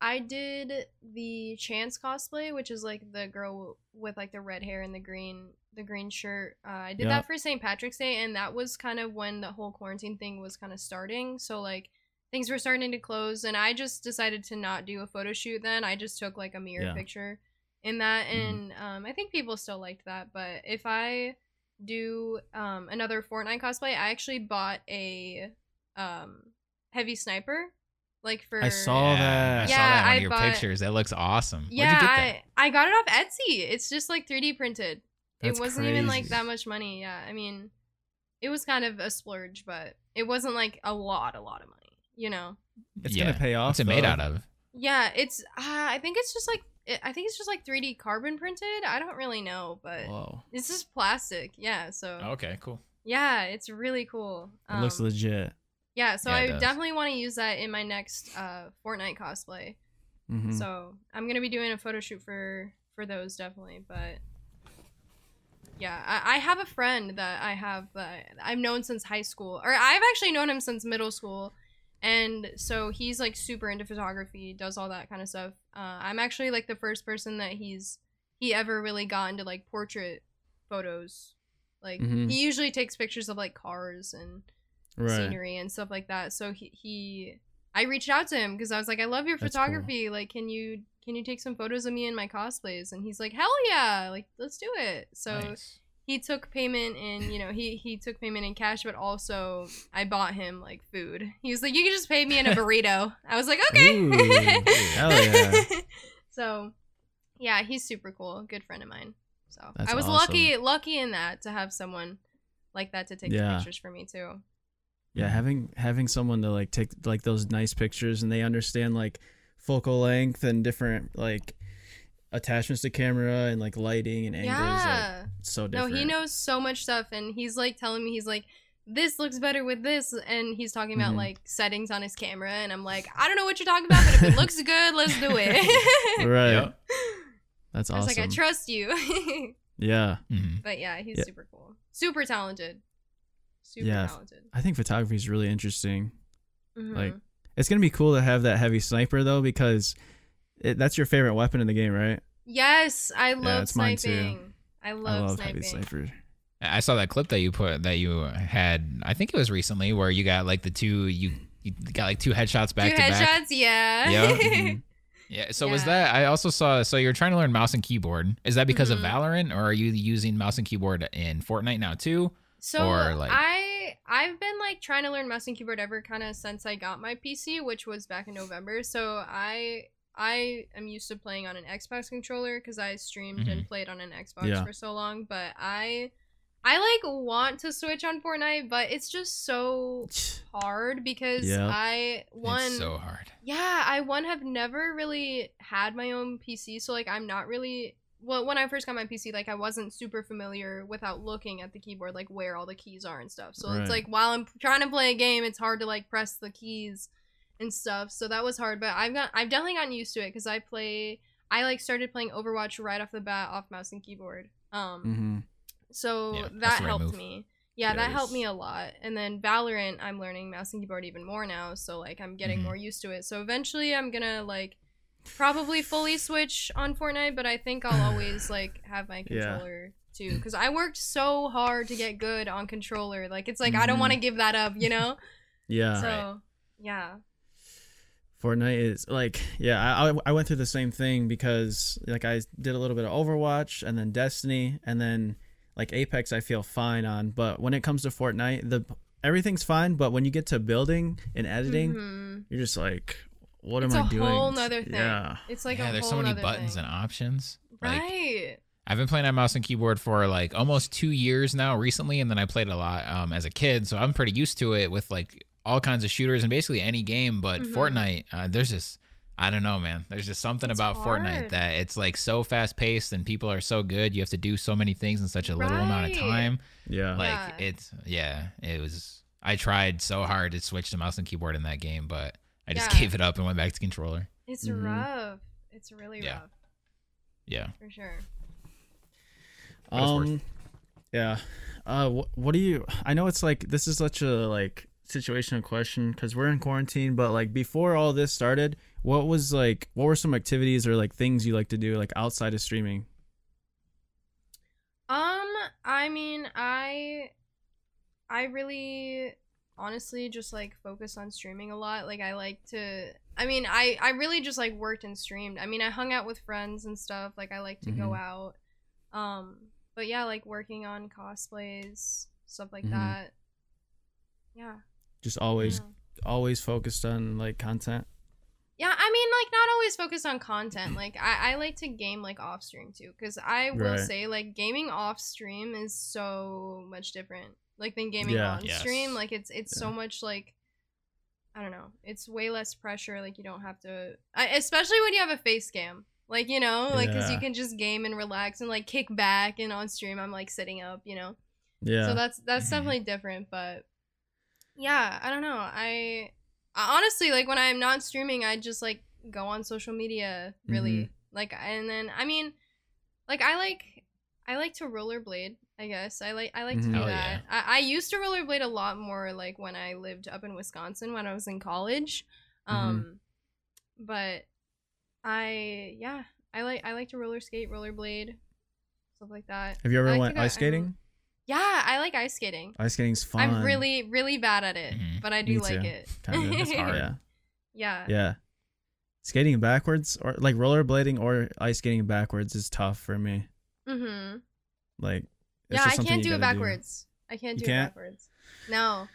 I did the Chance cosplay, which is like the girl with like the red hair and the green the green shirt. Uh, I did Yeah. that for St. Patrick's Day, and that was kind of when the whole quarantine thing was kind of starting. So like things were starting to close, and I just decided to not do a photo shoot. Then I just took like a mirror Yeah. picture in that, Mhm. and um, I think people still liked that. But if I do um another Fortnite cosplay, I actually bought a um heavy sniper Like for I saw Yeah, that. I saw Yeah, that in one I of your bought- pictures. That looks awesome. Where'd Yeah, you get that? I, I got it off Etsy. It's just like 3D printed. That's it wasn't even like that much money. Yeah, I mean, it was kind of a splurge, but it wasn't like a lot, a lot of money. You know? It's Yeah. gonna pay off. What's it made out of? Yeah, it's. Uh, I think it's just like. I think it's just like 3D carbon printed. I don't really know, but Whoa, it's just plastic. Yeah, so Okay, cool. yeah, it's really cool. it looks Um, legit. Yeah, so Yeah, I does. definitely want to use that in my next uh, Fortnite cosplay. hmm So I'm gonna be doing a photo shoot for for those definitely, but yeah, I, I have a friend that I have that I've known since high school, or I've actually known him since middle school, and so he's like super into photography, does all that kind of stuff. Uh, I'm actually like the first person that he's he ever really got into like portrait photos. Like Mhm. he usually takes pictures of like cars and right. scenery and stuff like that. So he, he I reached out to him because I was like, I love your That's cool. photography. Like, can you can you take some photos of me in my cosplays? And he's like, Hell yeah! Like, let's do it. So Nice. He took payment in, you know, he he took payment in cash, but also I bought him like food. He was like, You can just pay me in a burrito. I was like, Okay. Ooh, hell yeah. so yeah, he's super cool. Good friend of mine. So That's I was awesome. lucky lucky in that to have someone like that to take the Yeah. pictures for me too. Yeah, mm. having having someone to like take like those nice pictures and they understand like focal length and different like attachments to camera and like lighting and angles. Yeah. it's so No, he knows so much stuff, and he's like telling me he's like, "This looks better with this," and he's talking about Mhm. like settings on his camera, and I'm like, "I don't know what you're talking about, but if it looks good, let's do it." Right. Yep. That's I was awesome. like, "I trust you," yeah. Mhm. but yeah, he's Yeah. super cool, super talented, super Yeah. talented. I think photography is really interesting. Mhm. Like, It's gonna be cool to have that heavy sniper though because it, that's your favorite weapon in the game, right? yes, I love it's mine too. sniping. I love, I love sniping. heavy sniper. I saw that clip that you put that you had. I think it was recently where you got like the two you, you got like two headshots back Two to back. headshots, yeah. Yeah. Mhm. Yeah. So was that? I also saw. So you're trying to learn mouse and keyboard. Is that because Mhm. of Valorant, or are you using mouse and keyboard in Fortnite now too? So Or, like- I I've been like trying to learn mouse and keyboard ever kind of since I got my PC, which was back in November. So I I am used to playing on an Xbox controller because I streamed and mm-hmm. played on an Xbox Yeah. for so long. But I I like want to switch on Fortnite, but it's just so hard because Yeah. I one it's so hard. yeah, I one have never really had my own PC, so like I'm not really well when I first got my PC, like I wasn't super familiar without looking at the keyboard, like where all the keys are and stuff. So Right. it's like while I'm trying to play a game, it's hard to like press the keys and stuff. So that was hard, but I've got I've definitely gotten used to it because I play I like started playing Overwatch right off the bat off mouse and keyboard. Um hmm so Yeah, that helped move. me. Yeah, Yeah, that helped me a lot. And then Valorant, I'm learning mouse and keyboard even more now, so like I'm getting Mhm. more used to it. So eventually I'm gonna like probably fully switch on Fortnite, but I think I'll always like have my Yeah. controller too because I worked so hard to get good on controller. Like it's like I don't want to give that up, you know? Yeah. so yeah. Fortnite is like yeah I, I I went through the same thing because like I did a little bit of Overwatch and then Destiny and then like Apex I feel fine on but when it comes to Fortnite the everything's fine but when you get to building and editing Mhm. you're just like what It's am I doing It's a whole nother thing. yeah It's like yeah, a there's whole so many buttons thing. and options. Like right. I've been playing on mouse and keyboard for like almost two years now recently, and then I played a lot um, as a kid, so I'm pretty used to it with like all kinds of shooters and basically any game. But Mhm. Fortnite, uh, there's just I don't know, man. There's just something It's about Fortnite that it's like so fast paced and people are so good. You have to do so many things in such a little amount of time. yeah Like Yeah. it's yeah, it was. I tried so hard to switch to mouse and keyboard in that game, but I just Yeah. gave it up and went back to controller. It's Mhm. rough. It's really Yeah. rough Yeah. for sure. But um yeah uh wh- what do you I know it's like this is such a like situational question because we're in quarantine but like before all this started what was like what were some activities or like things you like to do like outside of streaming Um, I mean, I I really honestly just like focus on streaming a lot. Like I like to I mean, I I really just like worked and streamed. I mean, I hung out with friends and stuff. Like I like to go Mhm. out. Um, but yeah, like working on cosplays, stuff like Mhm. that. Yeah. Just always yeah. always focused on like content? Yeah, I mean, like not always focused on content. Like I, I like to game like off stream too, because I will Right. say like gaming off stream is so much different, like than gaming Yeah. on Yes. stream. Like it's it's so much like, I don't know, it's way less pressure. Like you don't have to, I, especially when you have a face cam. Like you know, like because you can just game and relax and like kick back. And on stream, I'm like sitting up, you know. Yeah. So that's that's Mhm. definitely different, but yeah, I don't know. I, I honestly like when I'm not streaming, I just like go on social media really Mhm. like and then I mean like I like I like to rollerblade, I guess. I like I like to Mhm. do Hell that. I, I used to rollerblade a lot more like when I lived up in Wisconsin when I was in college. Mhm. Um but I yeah, I like I like to roller skate, rollerblade, stuff like that. Have you ever I went go- ice skating? Yeah, I like ice skating. Ice skating's fun. I'm really, really bad at it, Mhm. but I do Me like too. it. kind of It's hard. Yeah. yeah. Yeah. Skating backwards or like rollerblading or ice skating backwards is tough for me. Mm-hmm. Like it's Yeah, just I can't do it gotta backwards. I can't do can't? it backwards. No.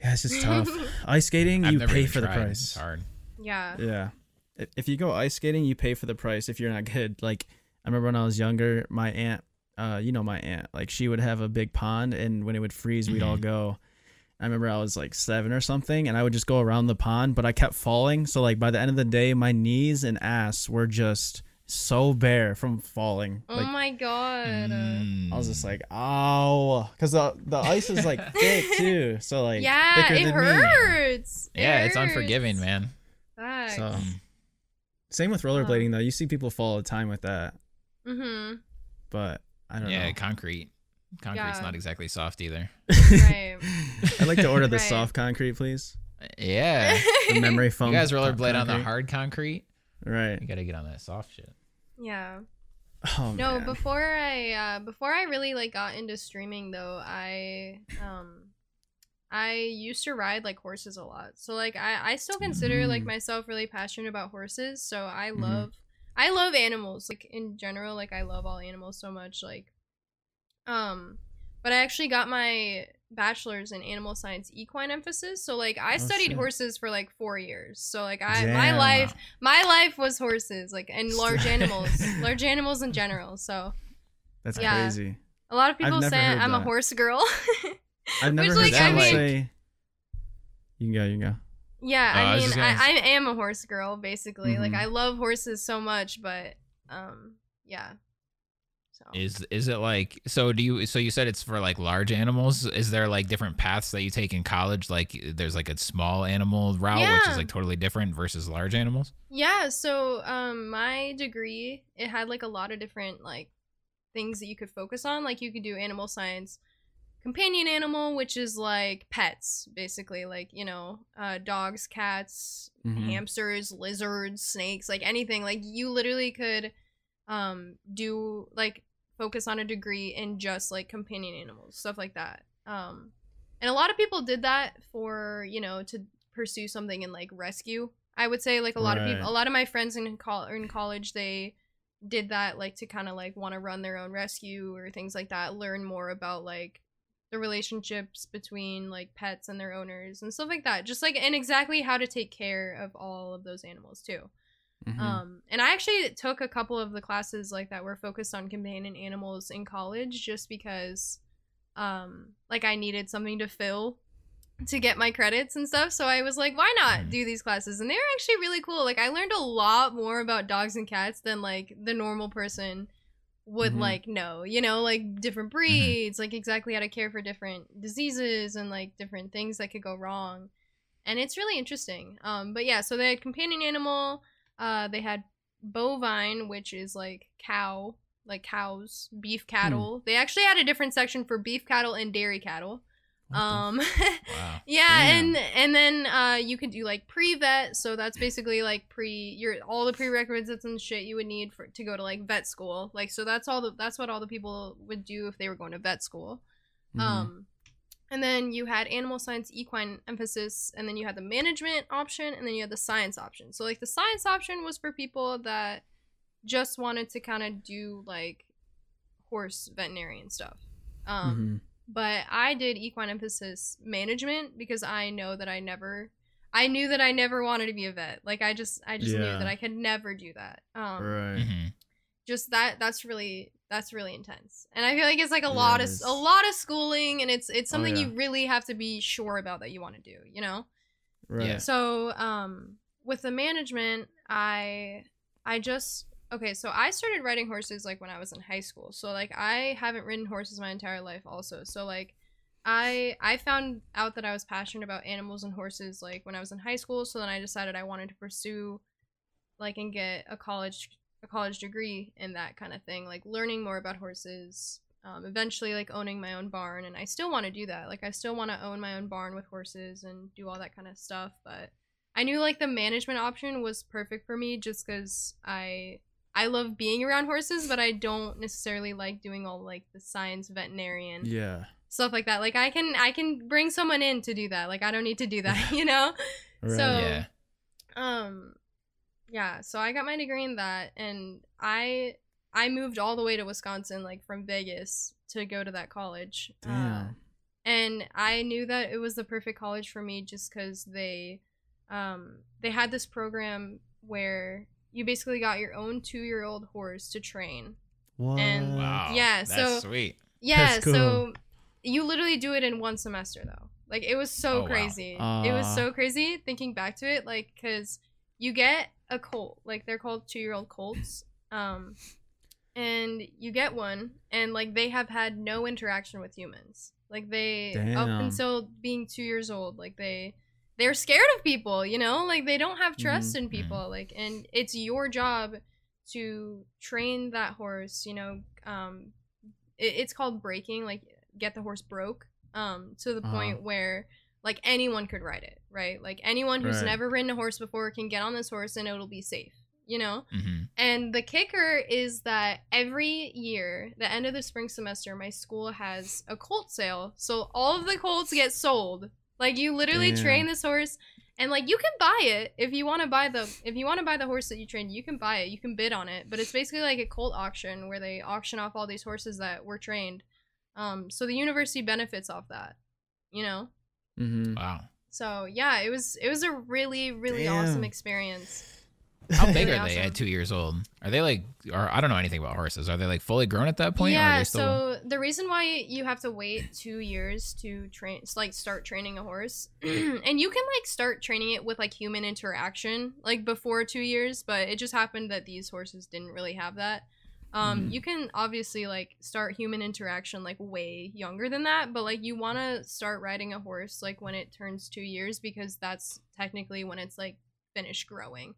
Yeah, it's just tough. ice skating, I've you pay for the price. It's hard. Yeah. Yeah. If- If you go ice skating, you pay for the price if you're not good. Like I remember when I was younger, my aunt, uh, you know my aunt, like she would have a big pond and when it would freeze, we'd all Mhm. go. I remember I was like 7 or something and I would just go around the pond, but I kept falling, so like by the end of the day, my knees and ass were just so bare from falling. Oh Like my god. Mm. I was just like, "Ow." Cuz the the ice is like thick too. So like yeah, thicker it than me. hurts. It yeah, it's unforgiving, man. Facts. So Mm. same with rollerblading though. You see people fall all the time with that, Mm-hmm. but I don't Yeah, know. concrete. Concrete's Yeah. not exactly soft either. Right. I'd like to order the Right. soft concrete, please. Yeah. The memory foam. you guys co- rollerblade on the hard concrete. Right. You gotta get on that soft shit. yeah. Oh, No, man. before I uh before I really like got into streaming though, I um I used to ride like horses a lot. So like I I still consider like Mm. myself really passionate about horses. So I Mhm. love I love animals like in general like I love all animals so much like um but I actually got my bachelor's in animal science equine emphasis. So like I Oh, studied shit. horses for like 4 years. So like I my life my life was horses like and large animals large animals in general so That's yeah. crazy. a lot of people say i'm a horse girl I've never Which, heard like, I mean- say. You can go. You can go. Yeah Oh, I mean I, I am a horse girl basically like Mhm. i love horses so much but um yeah so Is is it like so? Do you so you said it's for like large animals? Is there like different paths that you take in college? Like there's like a small animal route, which is like totally different versus large animals. yeah so um my degree it had like a lot of different like things that you could focus on like you could do animal science companion animal which is like pets basically like you know uh dogs cats Mhm. hamsters lizards snakes like anything. Like you literally could um do like focus on a degree in just like companion animals stuff like that. Um and a lot of people did that for you know to pursue something in like rescue i would say. Like a lot of people a lot of my friends in, col- in college they did that like to kind of like want to run their own rescue or things like that learn more about like the relationships between like pets and their owners and stuff like that just like and exactly how to take care of all of those animals too Mhm. um and i actually took a couple of the classes like that were focused on companion animals in college just because um like i needed something to fill to get my credits and stuff so i was like why not Mhm. do these classes and they were actually really cool like i learned a lot more about dogs and cats than like the normal person would Mhm. like know you know like different breeds like exactly how to care for different diseases and like different things that could go wrong. And it's really interesting um but yeah so they had companion animal uh they had bovine which is like cow like cows beef cattle. They actually had a different section for beef cattle and dairy cattle What um Wow. yeah Damn. and and then uh you could do like pre-vet so that's basically like pre your all the prerequisites and shit you would need for to go to like vet school like so that's all the that's what all the people would do if they were going to vet school Mhm. um and then you had animal science equine emphasis and then you had the management option and then you had the science option so like the science option was for people that just wanted to kind of do like horse veterinarian stuff um Mhm. But I did equine emphasis management because I know that I never I knew that I never wanted to be a vet. Like I just I just knew that I could never do that. Um right. Mm-hmm. just that that's really that's really intense. And I feel like it's like a lot of a lot of schooling and it's it's Oh, something yeah. you really have to be sure about that you want to do, you know? Right. Yeah. So, um, with the management, I I just okay. So I started riding horses like when I was in high school. So like I haven't ridden horses my entire life, also. So like I I found out that I was passionate about animals and horses like when I was in high school. So then I decided I wanted to pursue like and get a college a college degree in that kind of thing, like learning more about horses. Um, eventually, like owning my own barn, and I still want to do that. Like, I still want to own my own barn with horses and do all that kind of stuff. But I knew like the management option was perfect for me, just because I I love being around horses, but I don't necessarily like doing all like the science veterinarian Yeah. stuff like that. Like, I can I can bring someone in to do that. Like, I don't need to do that, you know. Right. So- yeah. Um yeah, so I got my degree in that and I I moved all the way to Wisconsin like from Vegas to go to that college. Uh, and I knew that it was the perfect college for me just cuz they um they had this program where you basically got your own 2-year-old horse to train. what? and- Wow. yeah, That's so- sweet. Yeah, That's cool. so you literally do it in one semester though. Like it was so Oh, wow. crazy. it was so crazy thinking back to it like cuz you get a colt. Like they're called 2-year-old colts. Um and you get one and like they have had no interaction with humans. Like they up Damn. until being 2 years old, like they they're scared of people, you know? Like they don't have trust Mm-hmm. in people. Like and it's your job to train that horse, you know, um it, it's called breaking, like get the horse broke, um, to the Uh-huh. point where like anyone could ride it, right? Like anyone who's Right. never ridden a horse before can get on this horse and it'll be safe, you know? hmm And the kicker is that every year, the end of the spring semester, my school has a colt sale. So all of the colts get sold. Like you literally Damn. train this horse and like you can buy it if you want to buy the if you want to buy the horse that you trained, you can buy it. You can bid on it, but it's basically like a colt auction where they auction off all these horses that were trained. Um so the university benefits off that. You know? Mm-hmm. Wow. So, yeah, it was it was a really really awesome experience. How big Really are they awesome. at two years old? Are they like, or I don't know anything about horses. Are they like fully grown at that point? or are yeah they still... so the reason why you have to wait two years to train like start training a horse and you can like start training it with like human interaction like before two years but it just happened that these horses didn't really have that um Mhm. you can obviously like start human interaction like way younger than that but like you want to start riding a horse like when it turns two years because that's technically when it's like finished growing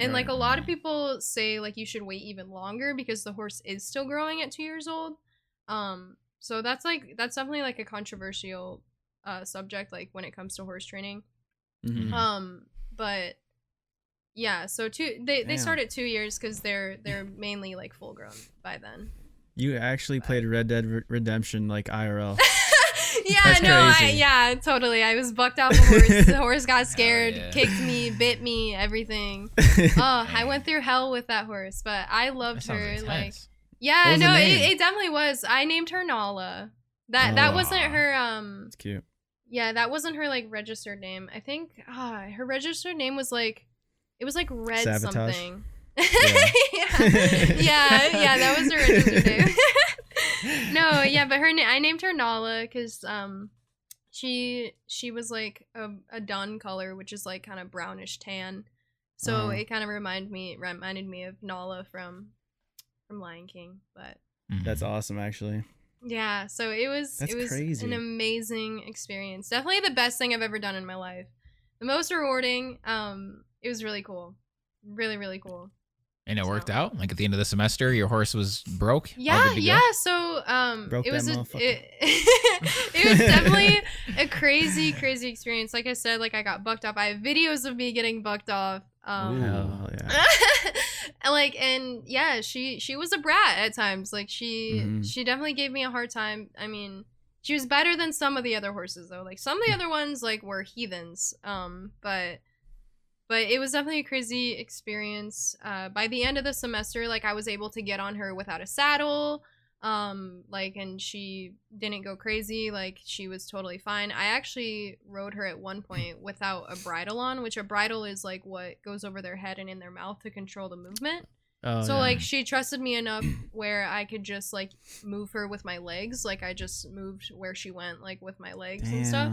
and like a lot of people say like you should wait even longer because the horse is still growing at two years old. Um, so that's like that's definitely like a controversial uh subject like when it comes to horse training. Mm-hmm. Mhm. Um, but yeah, so two they they start at two years because they're they're mainly like full grown by then. You actually played Red Dead Redemption like IRL. yeah, no, I, yeah, totally. I was bucked off a horse. the horse got scared, yeah. kicked me, bit me, everything. oh, I went through hell with that horse, but I loved her. Like, yeah, What was the no, it, it definitely was. I named her Nala. That that wasn't her. Um, It's cute. yeah, that wasn't her like registered name. I think ah, her registered name was like, it was like Red Sabotage? something. Yeah. yeah. yeah, yeah, that was her registered name. No, yeah, but her name I named her Nala because um, she she was like a, a dun color, which is like kind of brownish tan. So Oh. it kind of reminded me reminded me of Nala from from Lion King. But Mhm. That's awesome, actually. yeah, so it was That's it was crazy. an amazing experience. Definitely the best thing I've ever done in my life. The most rewarding. Um, it was really cool. Really, really cool. And it worked out. Like at the end of the semester, your horse was broke. Yeah, good to go? yeah. So um, Broke it was a, it, it was definitely a crazy, crazy experience. Like I said, like I got bucked off. I have videos of me getting bucked off. Um, Hell yeah. and like and yeah, she she was a brat at times. Like she Mhm. she definitely gave me a hard time. I mean, she was better than some of the other horses though. Like some of the other ones like were heathens. Um, but but it was definitely a crazy experience. Uh, by the end of the semester, like I was able to get on her without a saddle. Um, like, and she didn't go crazy. Like, she was totally fine. I actually rode her at one point without a bridle on, which a bridle is like what goes over their head and in their mouth to control the movement. Oh, so yeah. like she trusted me enough where I could just like move her with my legs. Like I just moved where she went, like with my legs and stuff.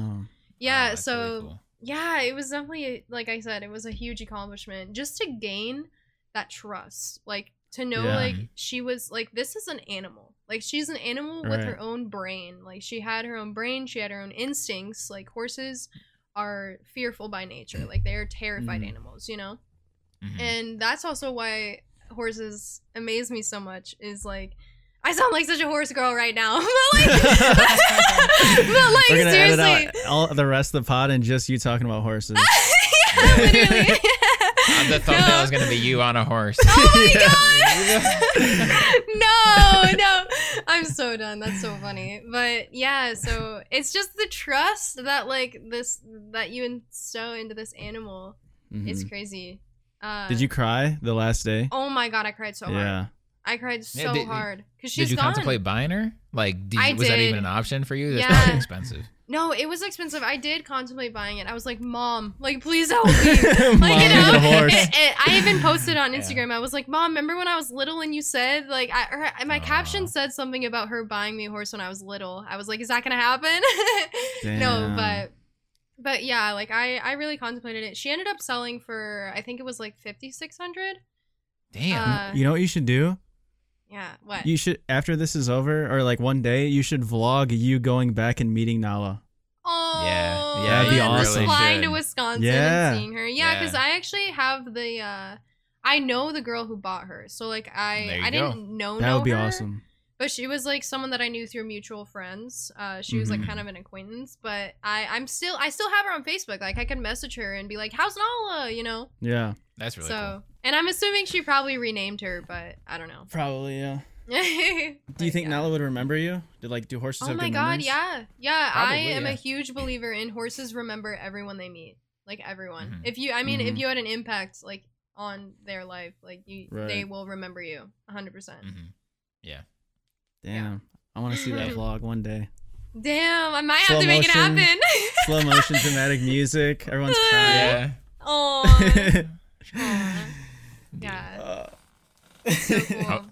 Yeah. Oh, so really cool. Yeah, it was definitely like I said, it was a huge accomplishment just to gain that trust. Like to know Yeah. like she was like this is an animal. Like she's an animal with her own brain. Like she had her own brain, she had her own instincts. Like horses are fearful by nature. Like they are terrified Mhm. animals, you know? Mhm. And that's also why horses amaze me so much is like I sound like such a horse girl right now. but like, but like We're gonna seriously. edit out all the rest of the pod and just you talking about horses. yeah, literally. Uh, the thumbnail No. is gonna be you on a horse. Oh Yeah. no, no. I'm so done. That's so funny. But yeah, so it's just the trust that like this that you instill into this animal. It's Mhm. crazy. Uh, Did you cry the last day? Oh my god, I cried so hard. Yeah. I cried so Yeah, did- hard because she's Did you gone. contemplate buying her? Like, did I you, was that even an option for you? That's Yeah. probably expensive. No, it was expensive. I did contemplate buying it. I was like, "Mom, like, please help me." Mom, like you know, get a horse. And- and I even posted on Yeah. Instagram. I was like, "Mom, remember when I was little and you said like, I, or my Aw. caption said something about her buying me a horse when I was little." I was like, "Is that gonna happen?" no, but but yeah, like I I really contemplated it. She ended up selling for I think it was like fifty six hundred. Damn. Uh, you know what you should do? Yeah, what? You should after this is over, or like one day, you should vlog you going back and meeting Nala. Oh, Yeah, yeah, That'd be and just awesome. flying to. Wisconsin Yeah. and seeing her. Yeah, Yeah. because I actually have the. uh I know the girl who bought her, so like I I go. didn't know That know would be her, awesome. But she was like someone that I knew through mutual friends. Uh, she was like Mhm. kind of an acquaintance, but I I'm still I still have her on Facebook. Like I can message her and be like, "How's Nala?" You know. Yeah. That's really so and I'm assuming she probably renamed her, but I don't know. Probably. Yeah. Do do you think Nala would remember you? Did like do horses Oh have my good god, memories? yeah. Yeah, Probably, I am yeah. a huge believer in horses remember everyone they meet. Like everyone. Mhm. If you I mean if Mhm. you had an impact like on their life, like you they will remember you 100%. Mhm. Yeah. Damn. I want to see that vlog one day. Damn, I might Slow have to make motion. it happen. Slow motion, dramatic music. Everyone's crying. Yeah. Aw. Aw. Yeah. Uh, So cool. Oh,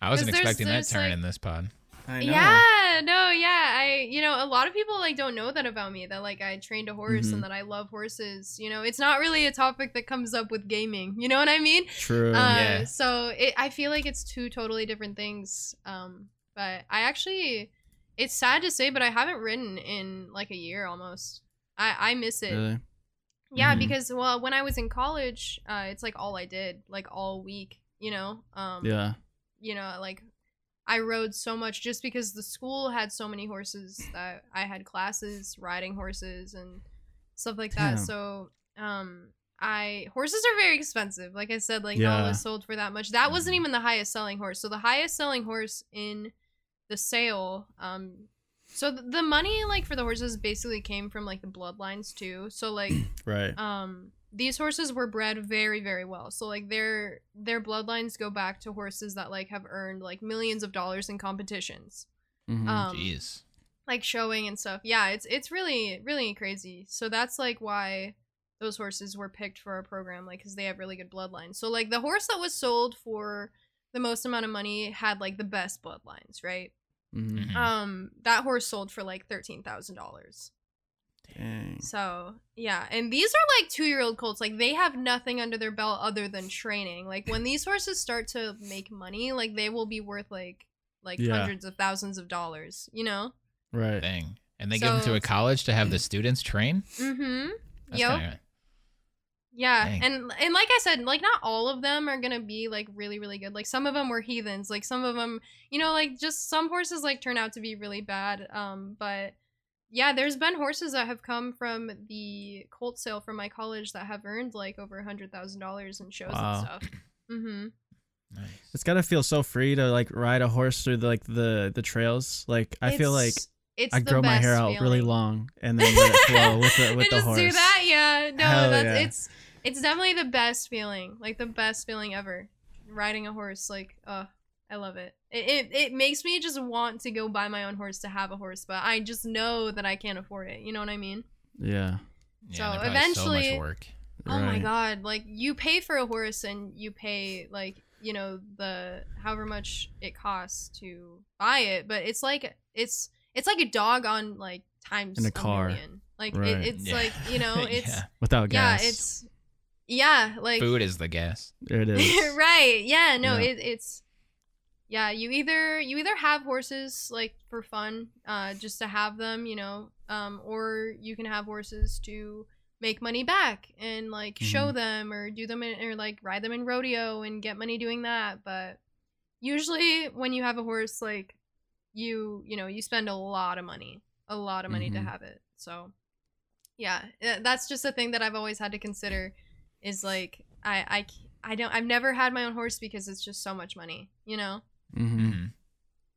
I wasn't 'Cause there's- expecting that there's, turn like- in this pod. Yeah, no, yeah. I, you know, a lot of people like don't know that about me. That like I trained a horse Mhm. and that I love horses. You know, it's not really a topic that comes up with gaming. You know what I mean? True. Uh, Yeah. So it, I feel like it's two totally different things. Um, but I actually, it's sad to say, but I haven't ridden in like a year almost. I I miss it. really? Yeah, Mm-hmm. Mhm. because well, when I was in college, uh, it's like all I did, like all week. You know. Um, Yeah. you know, like I rode so much just because the school had so many horses that I had classes riding horses and stuff like that. Damn. So, um, I horses are very expensive. Like I said, like Yeah. Was sold for that much. That wasn't Mhm. even the highest selling horse. So the highest selling horse in the sale, um, so the money like for the horses basically came from like the bloodlines too. So like Right. um these horses were bred very very well so like their their bloodlines go back to horses that like have earned like millions of dollars in competitions Mhm. um Jeez. like showing and stuff yeah it's it's really really crazy so that's like why those horses were picked for our program like because they have really good bloodlines so like the horse that was sold for the most amount of money had like the best bloodlines right Mhm. Mhm. um that horse sold for like $13000 Dang. So yeah, and these are like two year old colts. Like they have nothing under their belt other than training. Like when these horses start to make money, like they will be worth like like Yeah. hundreds of thousands of dollars. You know? Right. Dang. And they give them to a college to have the students train? Mm-hmm. That's Yep. kinda- Yeah, Dang. and and like I said, like not all of them are gonna be like really really good. Like some of them were heathens. Like some of them, you know, like just some horses like turn out to be really bad. Um, but yeah, there's been horses that have come from the colt sale from my college that have earned like over a hundred thousand dollars in shows Wow. and stuff. Mm-hmm. Nice. It's gotta feel so free to like ride a horse through the, like the the trails. Like I feel like it's I grow my hair best out really long and then let it flow with the with the just horse. do that, yeah. No, Hell that's yeah. it's it's definitely the best feeling, like the best feeling ever. Riding a horse, like, uh, I love it. It, it. it makes me just want to go buy my own horse to have a horse, but I just know that I can't afford it. You know what I mean? Yeah. Yeah, So they're eventually- so much work. Oh my god, like you pay for a horse and you pay like, you know, the however much it costs to buy it, but it's like it's it's like a dog on like times In a car. million. Like Right. it, it's Yeah. like, you know, it's yeah. Without yeah, it's yeah, like Food is the gas. there it is. right. Yeah, no, Yeah. It, it's yeah, you either you either have horses like for fun, uh just to have them, you know, um or you can have horses to make money back and like show Mhm. them or do them in, or like ride them in rodeo and get money doing that, but usually when you have a horse like you, you know, you spend a lot of money, a lot of money Mhm. to have it. So yeah, uh, that's just a thing that I've always had to consider is like i i i don't I've never had my own horse because it's just so much money, you know? Hmm Mhm.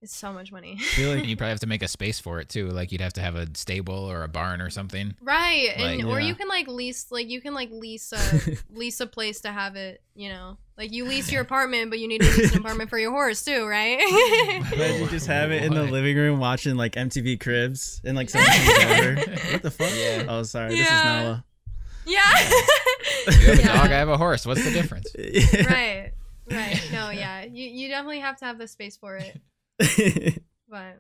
It's so much money. I feel like you probably have to make a space for it too. Like you'd have to have a stable or a barn or something. right. And Like- or Yeah. you can like lease like you can like lease a lease a place to have it, you know. Like you lease your apartment, but you need to lease an apartment for your horse too, right? Imagine you just have it in the living room watching like MTV Cribs and like someone comes over. What the fuck? Yeah. Oh, sorry. Yeah. This is Nala. Yeah. You have a Yeah. dog, I have a horse. What's the difference? This right. Right. No, yeah. You you definitely have to have the space for it. But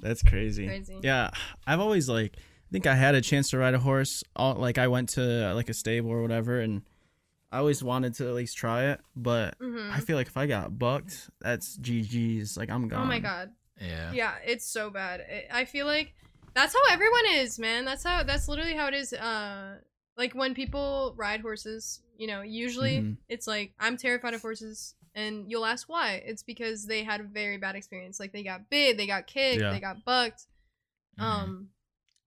That's crazy. Crazy. Yeah, I've always like I think I had a chance to ride a horse. All, like I went to like a stable or whatever, and I always wanted to at least try it. But mhm. I feel like if I got bucked, that's GG's. Like I'm gone. Oh my god. Yeah. Yeah, it's so bad. It, I feel like that's how everyone is, man. That's how that's literally how it is. Uh, like when people ride horses, you know, usually Mhm. it's like I'm terrified of horses, and you'll ask why. It's because they had a very bad experience. Like they got bit, they got kicked, Yeah. they got bucked. Mhm. Um,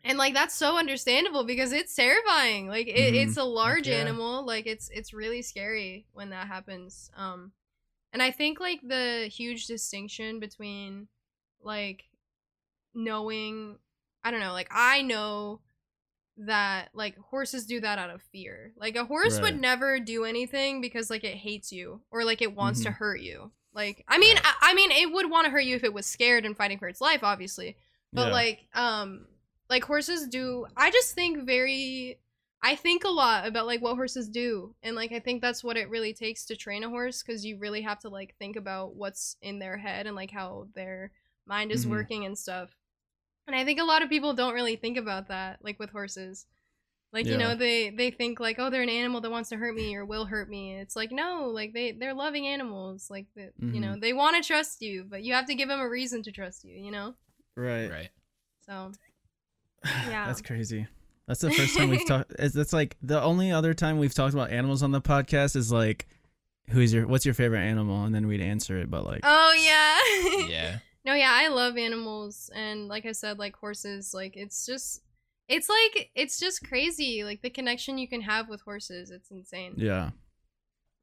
and like that's so understandable because it's terrifying. Like it, Mhm. it's a large yeah. animal. Like it's it's really scary when that happens. Um, and I think like the huge distinction between like knowing, I don't know, like I know that like horses do that out of fear. Like a horse Right. would never do anything because like it hates you or like it wants to Mhm. hurt you. Like I mean, Right. I, I mean, it would want to hurt you if it was scared and fighting for its life, obviously but Yeah. like um like horses do i just think very i think a lot about like what horses do and like i think that's what it really takes to train a horse because you really have to like think about what's in their head and like how their mind is Mhm. working and stuff and i think a lot of people don't really think about that like with horses like you know they they think like oh they're an animal that wants to hurt me or will hurt me it's like no like they they're loving animals like the, you know mm-hmm. they want to trust you but you have to give them a reason to trust you you know right. Right. so Yeah. That's crazy. That's the first time we've talked. That's like the only other time we've talked about animals on the podcast is like, who's your what's your favorite animal, and then we'd answer it. But like, Oh yeah. Yeah. No, yeah, I love animals and like I said like horses like it's just it's like it's just crazy like the connection you can have with horses. It's insane. yeah,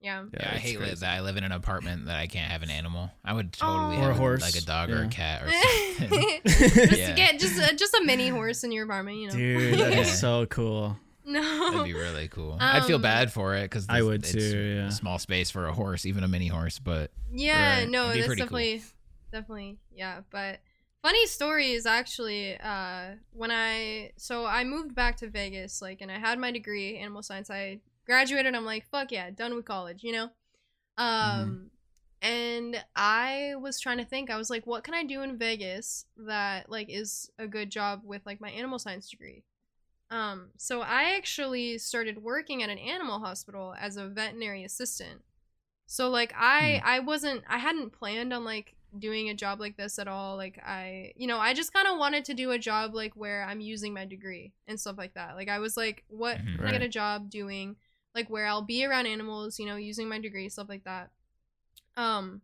Yeah. Yeah, I hate li- crazy. that I live in an apartment that I can't have an animal. I would totally Aw. have Or a horse, like a dog or a cat or something. just Yeah. get just uh, just a mini horse in your apartment, you know. dude, that is so cool. no. That'd be really cool. I'd feel Um, bad for it because I would too, yeah. Small space for a horse, even a mini horse, but Yeah, Right. no, It'd be that's pretty cool. Definitely yeah, but funny story is actually uh when I so I moved back to Vegas like and I had my degree animal science. I graduated, I'm like, fuck yeah, done with college, you know? Um and I was trying to think. I was like, what can I do in Vegas that like is a good job with like my animal science degree? Um, so I actually started working at an animal hospital as a veterinary assistant. So like I I wasn't I hadn't planned on like doing a job like this at all. Like I you know, I just kind of wanted to do a job like where I'm using my degree and stuff like that. Like I was like what Mhm. can I get a job doing like where I'll be around animals, you know, using my degree stuff like that. Um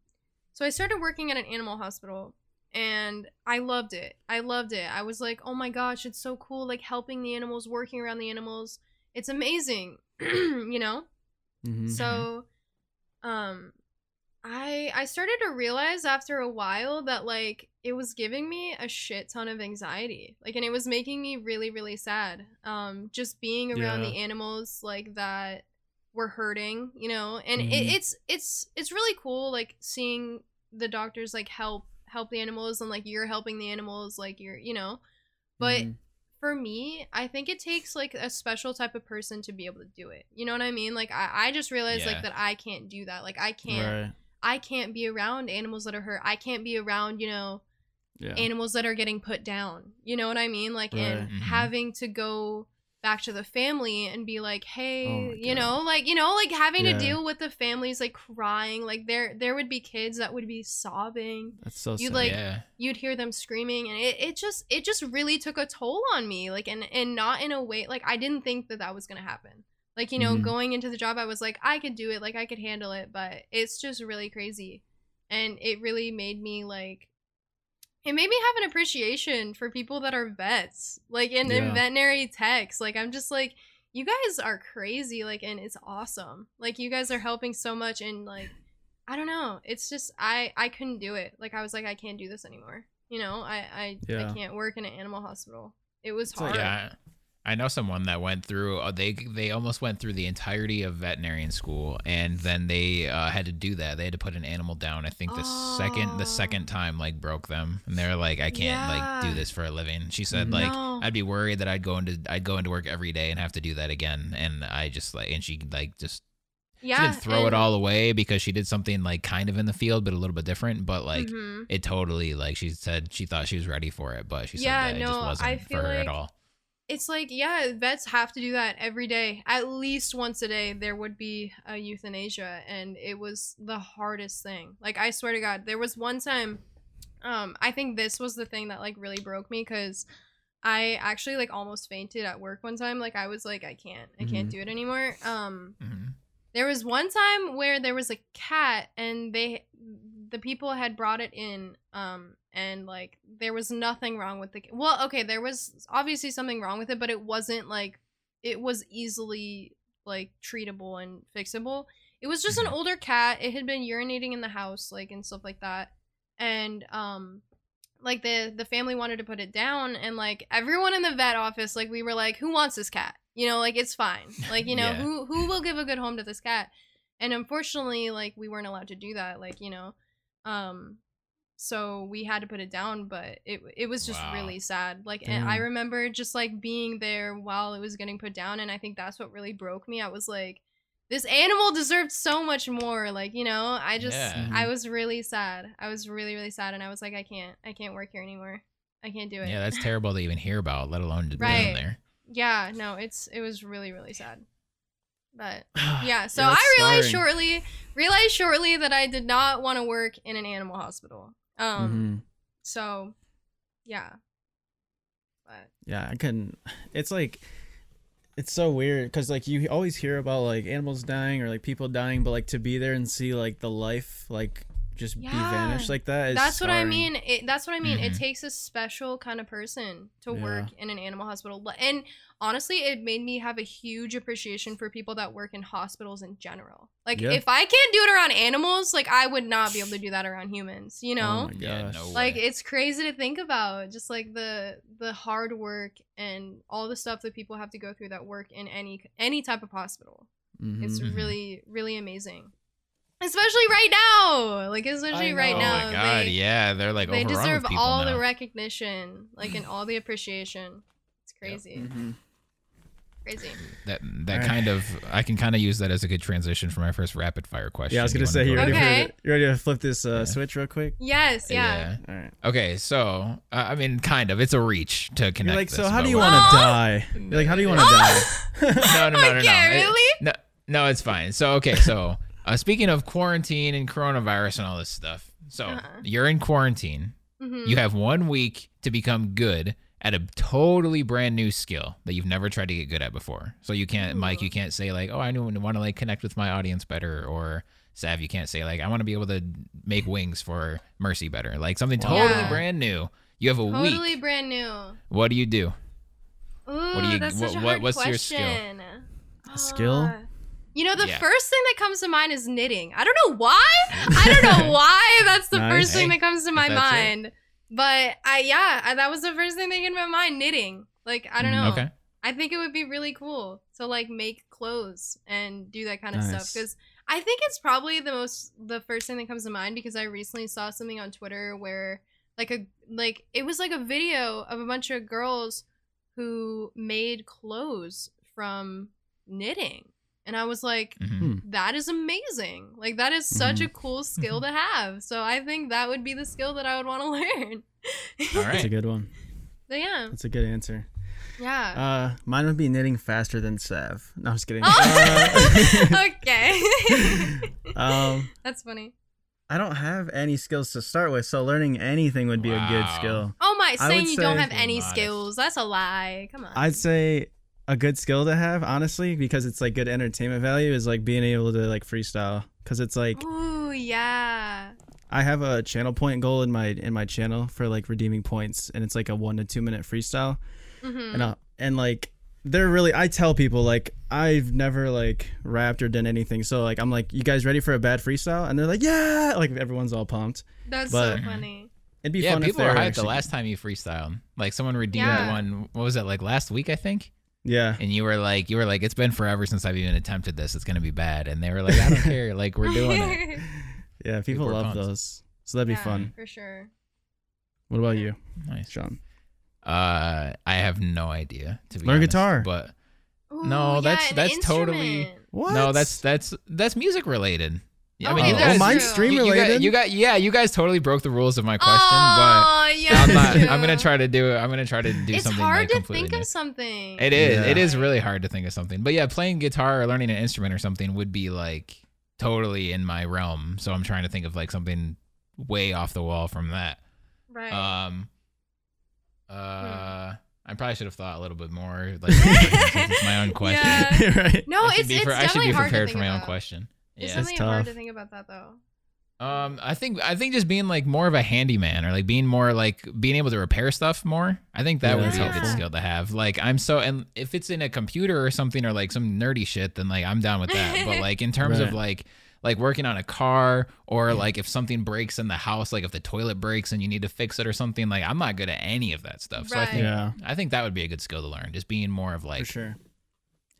so I started working at an animal hospital and I loved it. I loved it. I was like, "Oh my gosh, it's so cool like helping the animals, working around the animals. It's amazing." you know? Mhm. So um I I started to realize after a while that like it was giving me a shit ton of anxiety. Like and it was making me really really sad. Um just being around Yeah. the animals like that were hurting, you know. And it, Mhm. it's it's it's really cool like seeing the doctors like help help the animals and like you're helping the animals like you're you know but Mhm. for me i think it takes like a special type of person to be able to do it you know what i mean like i, I just realized Yeah. like that i can't do that like i can't right. I can't be around animals that are hurt i can't be around you know Yeah. animals that are getting put down. You know what I mean? Like, and Right. Mhm. having to go back to the family and be like, hey, Oh you God. know, like, you know, like having Yeah. to deal with the families like crying. Like, there, there would be kids that would be sobbing. That's so you sad. like- yeah. You'd hear them screaming, and it, it just, it just really took a toll on me. Like, and and not in a way like I didn't think that that was gonna happen. Like, you know, Mhm. going into the job, I was like, I could do it. Like, I could handle it. But it's just really crazy, and it really made me like it made me have an appreciation for people that are vets like in, in veterinary techs like i'm just like you guys are crazy like and it's awesome like you guys are helping so much and like i don't know it's just i i couldn't do it like i was like i can't do this anymore you know i i, Yeah. I can't work in an animal hospital it was It's like- hard Yeah. I know someone that went through. Uh, they they almost went through the entirety of veterinarian school, and then they uh, had to do that. They had to put an animal down. I think the second the Oh. second time like broke them, and they're like, I can't like do this for a living. She said Mhm. like I'd be worried that I'd go into I'd go into work every day and have to do that again, and I just like and she like just yeah she didn't throw it all away because she did something like kind of in the field but a little bit different, but like. Mhm. It totally like she said she thought she was ready for it, but she said Yeah, that it no, just wasn't I for feel her at all. It's like yeah vets have to do that every day at least once a day there would be a euthanasia and it was the hardest thing like i swear to god there was one time um i think this was the thing that like really broke me because i actually like almost fainted at work one time like i was like i can't i can't Mhm. do it anymore um Mhm. there was one time where there was a cat and they the people had brought it in um and like there was nothing wrong with the well okay there was obviously something wrong with it but it wasn't like it was easily like treatable and fixable. It was just an Mhm. older cat. It had been urinating in the house like and stuff like that. And um like the the family wanted to put it down and like everyone in the vet office like we were like who wants this cat? You know like it's fine. Like you know Yeah. who who will give a good home to this cat? And unfortunately like we weren't allowed to do that like you know um so we had to put it down but it it was just Wow. really sad like and i remember just like being there while it was getting put down and i think that's what really broke me i was like this animal deserved so much more like you know i just Yeah. i was really sad i was really really sad and i was like i can't i can't work here anymore i can't do it Yeah, that's terrible to even hear about, let alone to be in there. yeah no it's it was really really sad but yeah so that's i realized shortly realized shortly that i did not want to work in an animal hospital um Mhm. so yeah but Yeah, I couldn't. It's like, it's so weird because like you always hear about like animals dying or like people dying, but like to be there and see like the life like just be vanished like that. Is that's what i mean it, that's what i mean it Mhm. takes a special kind of person to Yeah. work in an animal hospital and honestly it made me have a huge appreciation for people that work in hospitals in general like Yeah. if i can't do it around animals like i would not be able to do that around humans you know Oh my Yeah, gosh. no like way. it's crazy to think about just like the the hard work and all the stuff that people have to go through that work in any any type of hospital Mhm. it's Mhm. really really amazing especially right now like especially I right oh know. now my god, they, yeah, they're like they deserve with all now. the recognition like and all the appreciation it's crazy Mhm. crazy that that Alright. kind of I can kind of use that as a good transition for my first rapid fire question. Yeah, I was gonna wanna say go you ready? Okay. for you ready to flip this uh, Yeah. switch real quick? yes yeah, All right. Okay, so uh, I mean, kind of. It's a reach to connect. You're like, this, so how do you want to Aw. die? You're like, how do you want to die? No, no, no, no, no. okay It- really No, no, it's fine. So okay, so uh, speaking of quarantine and coronavirus and all this stuff, so Uh-huh. you're in quarantine. Mhm. You have one week to become good at a totally brand new skill that you've never tried to get good at before. So you can't, Mike, you can't say like, oh, I want to like connect with my audience better, or Sav, you can't say like, I want to be able to make wings for Mercy better, like something Wow. totally Yeah. brand new. You have a totally week. brand new What do you do? Ooh, do you- that's what- such a what- hard what's your skill? question. skill? You know, the Yeah. first thing that comes to mind is knitting. I don't know why. I don't know why that's the Nice. first thing that comes to my that's it. mind. But I, yeah, I, that was the first thing that came to my mind. Knitting. Like I don't Mm, know. Okay. I think it would be really cool to like make clothes and do that kind of stuff because I think it's probably the most the first thing that comes to mind because I recently saw something on Twitter where like a like it was like a video of a bunch of girls who made clothes from knitting. And I was like, Mhm. that is amazing. Like that is such Mhm. a cool skill to have. So I think that would be the skill that I would want to learn. All That's a good one. So yeah. That's a good answer. Yeah. Uh, mine would be knitting faster than Sav. No, I'm just kidding. Oh. okay. Uh, um, That's funny. I don't have any skills to start with, so learning anything would be a good skill. Oh my, saying would you don't have any Modest. skills. That's a lie. Come on. I'd say a good skill to have, honestly, because it's like good entertainment value, is like being able to like freestyle. Because it's like Ooh, yeah. I have a channel point goal in my in my channel for like redeeming points, and it's like a one to two minute freestyle. hmm and uh, and like they're really I tell people like I've never like rapped or done anything so like I'm like you guys ready for a bad freestyle and they're like yeah like everyone's all pumped That's but- so funny. it'd be Yeah, fun people if are they were hyped the last time you freestyled. Like someone redeemed Yeah. one. What was that? Like last week, I think. Yeah And you were like, you were like, it's been forever since I've even attempted this. It's gonna be bad. And they were like, I don't care. Like we're doing it. yeah people People love pumped. those so that'd be Yeah, fun For sure. what about you Nice. Sean Uh, I have no idea. To be Learn honest, guitar. but Ooh, No, yeah, that's- an that's totally- what no, that's that's that's music related. Yeah, I mean, Okay, you guys, oh mine's true. stream you, you got, you got, yeah, you guys totally broke the rules of my question, oh, yeah, but I'm that's not. I'm gonna try to do. I'm gonna try to do It's something hard like to completely think new. of something. It is. Yeah. It is really hard to think of something. But yeah, playing guitar or learning an instrument or something would be like totally in my realm. So I'm trying to think of like something way off the wall from that. right. Um. Hmm. Uh. I probably should have thought a little bit more. Like, it's my own question. Yeah. right no, I should it's be it's pre- I should definitely be hard to prepared think for my own question. It's Yeah. definitely hard to think about that though. Um, I think I think just being like more of a handyman or like being more like being able to repair stuff more. I think that Yeah, would that's be a good skill to have. Like I'm so and if it's in a computer or something or like some nerdy shit, then like I'm down with that. but like in terms Right. of like like working on a car or like if something breaks in the house, like if the toilet breaks and you need to fix it or something, like I'm not good at any of that stuff. So I think yeah I think that would be a good skill to learn. Just being more of for like sure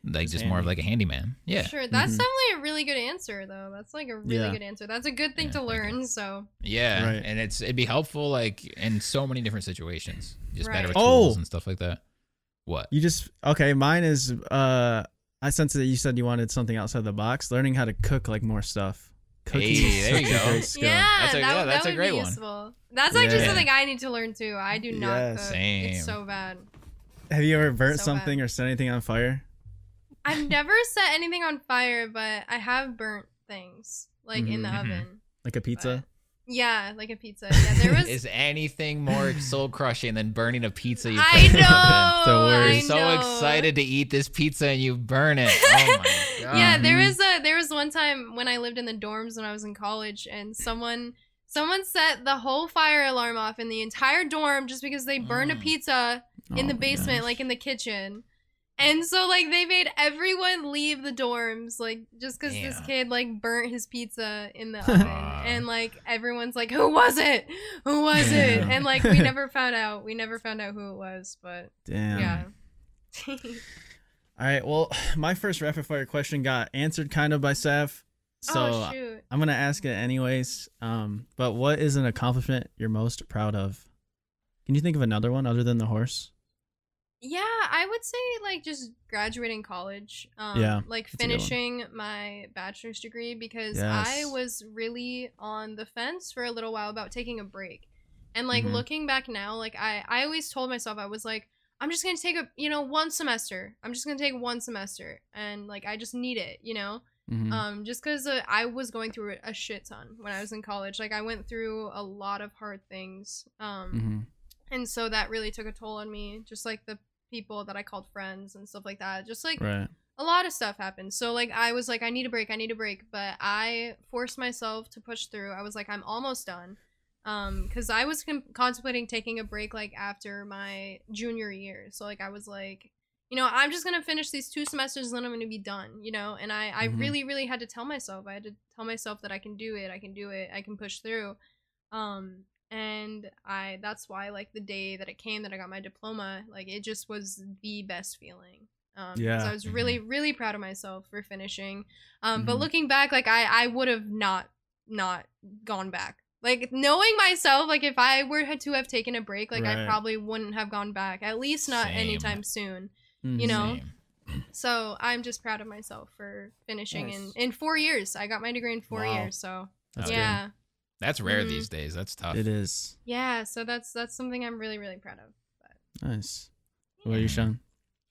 like Just just more of like a handyman. Yeah. Sure, that's Mhm. definitely a really good answer though. That's like a really Yeah. good answer. That's a good thing Yeah, to learn. So Yeah, Right. and it's it'd be helpful like in so many different situations. Just better Right. with Oh! tools and stuff like that. What? you just okay mine is uh I sense that you said you wanted something outside the box learning how to cook like more stuff Cookies. Hey, there you go. yeah, That's a- that, yeah, that that's a would great be one. useful. That's actually Yeah. something I need to learn too. I do not Yes. cook. Same. It's so bad. have you ever burnt So something bad. or set anything on fire I've never set anything on fire, but I have burnt things like in the Mhm. oven. like a pizza Yeah, like a pizza. Yeah, there was. Is anything more soul crushing than burning a pizza? You put I in the oven? know. The worst. I You're so know. excited to eat this pizza and you burn it. Oh my god. yeah, there Mhm. was a there was one time when I lived in the dorms when I was in college, and someone someone set the whole fire alarm off in the entire dorm just because they burned a Mm. pizza in Oh the basement, gosh. like in the kitchen. And so like they made everyone leave the dorms, like just because this kid like burnt his pizza in the oven, and like everyone's like, "Who was it? Who was it?" Damn. And like we never found out. We never found out who it was, but damn yeah. all right well my first rapid fire question got answered kind of by Sav so oh. I'm gonna ask it anyways. Um, but what is an accomplishment you're most proud of? Can you think of another one other than the horse? Yeah, I would say like just graduating college. Um, Yeah, like that's a good one. finishing my bachelor's degree because I was really on the fence for a little while about taking a break. And like Mhm. looking back now, like I I always told myself I was like I'm just going to take a, you know, one semester. I'm just going to take one semester and like I just need it, you know? Mhm. Um just cuz uh, I was going through a shit ton when I was in college. Like I went through a lot of hard things. Um Mhm. and so that really took a toll on me just like the people that i called friends and stuff like that. Just like Right. a lot of stuff happened. So like i was like i need a break i need a break. But i forced myself to push through. I was like i'm almost done. Um because i was con- contemplating taking a break like after my junior year. So like i was like you know i'm just gonna finish these two semesters and then i'm gonna be done you know? And i i Mhm. really really had to tell myself. I had to tell myself that i can do it i can do it i can push through. Um and i that's why like the day that it came that i got my diploma like it just was the best feeling Um, Yeah. I was really, really proud of myself for finishing. Um, but Mhm. looking back, like I, I would have not, not gone back. Like knowing myself, like if I were to have taken a break, like I probably wouldn't have gone back. At least not Same. anytime soon. Mhm. You know? Same. So I'm just proud of myself for finishing Nice. in in four years. I got my degree in four Wow. years. So That's yeah, That's rare Mhm. these days. That's tough. It is yeah. So that's that's something I'm really, really proud of. But. nice. What are you, Sean?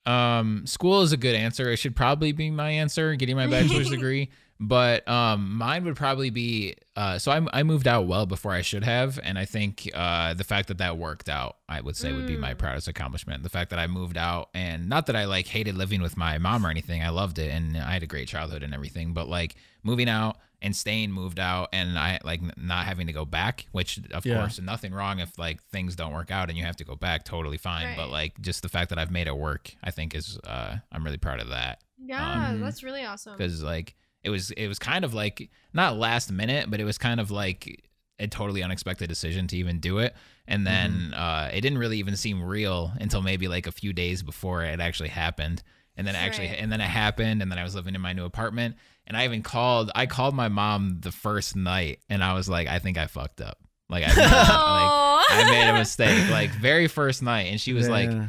Um, school is a good answer. It should probably be my answer, getting my bachelor's degree. But um, mine would probably be. Uh, so I, I moved out well before I should have, and I think uh, the fact that that worked out, I would say, would be my Mm. proudest accomplishment. The fact that I moved out, and not that I like hated living with my mom or anything. I loved it, and I had a great childhood and everything. But like moving out and staying moved out, and I like not having to go back, which of Yeah. course, nothing wrong if like things don't work out and you have to go back, totally fine. But like just the fact that I've made it work, I think is uh, I'm really proud of that Yeah, Um, that's really awesome. because like it was it was kind of like not last minute but it was kind of like a totally unexpected decision to even do it. And then uh it didn't really even seem real until maybe like a few days before it actually happened. And then it actually Right. and then it happened and then i was living in my new apartment. And i even called i called my mom the first night and i was like i think i fucked up. Like i made, like, I made a mistake like very first night. And she was like Yeah.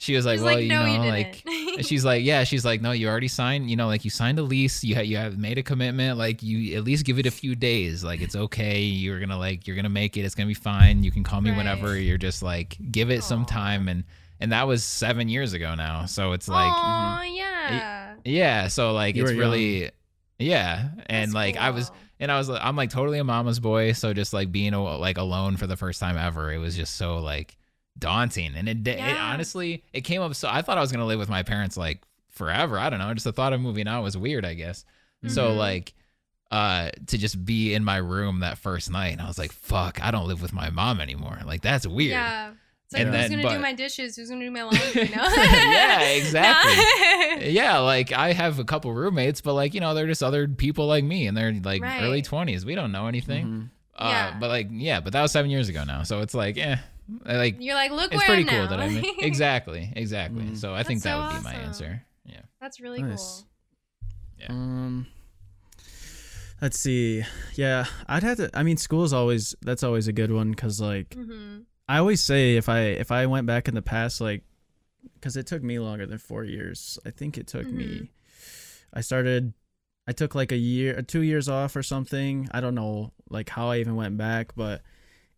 She was like She's well like, you no, know you like she's like, yeah. She's like, no, you already signed. You know, like you signed a lease. You ha- you have made a commitment. Like you at least give it a few days. Like it's okay. You're gonna like you're gonna make it. It's gonna be fine. You can call me whenever. You're just like give it some time. And and that was seven years ago now. So it's like Aw, mm-hmm. yeah. yeah. So like You it's were really yeah. And That's like I was and I was like I'm like totally a mama's boy. So just like being a, like alone for the first time ever, it was just so like daunting. And it, it honestly it came up. So I thought I was gonna live with my parents like forever. I don't know. Just the thought of moving out was weird. I guess. So Mhm. like uh to just be in my room that first night and I was like fuck I don't live with my mom anymore like that's weird Yeah. It's like And who's then- gonna but- do my dishes? Who's gonna do my laundry? No. Yeah, exactly. No. yeah like I have a couple roommates but like you know they're just other people like me and they're like Right. early 20s we don't know anything Mhm. uh Yeah. but like yeah but that was seven years ago now so it's like eh like You're like, look it's where pretty I'm cool now. that I made exactly exactly Mhm. so I think that so would be my answer yeah That's really Nice. Yeah. Um, let's see. Yeah, I'd have to. I mean, school's always that's always a good one because like cool. hmm I always say if I if I went back in the past, like, because it took me longer than four years. I think it took me. Mhm. I started. I took like a year, two years off or something. I don't know like how I even went back, but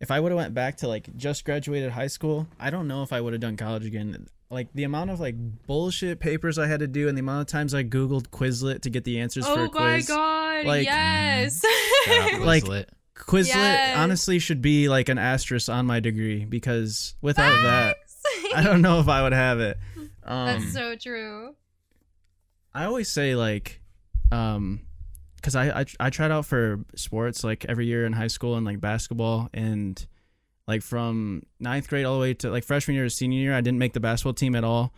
if I would have went back to like just graduated high school, I don't know if I would have done college again. Like the amount of like bullshit papers I had to do and the amount of times I googled Quizlet to get the answers for Oh my god! Like- yes. Like, Quizlet. Quizlet Yes. honestly should be like an asterisk on my degree because without that, I don't know if I would have it. Um, That's so true. I always say like, um, because I, I I tried out for sports like every year in high school and like basketball and like from ninth grade all the way to like freshman year to senior year I didn't make the basketball team at all,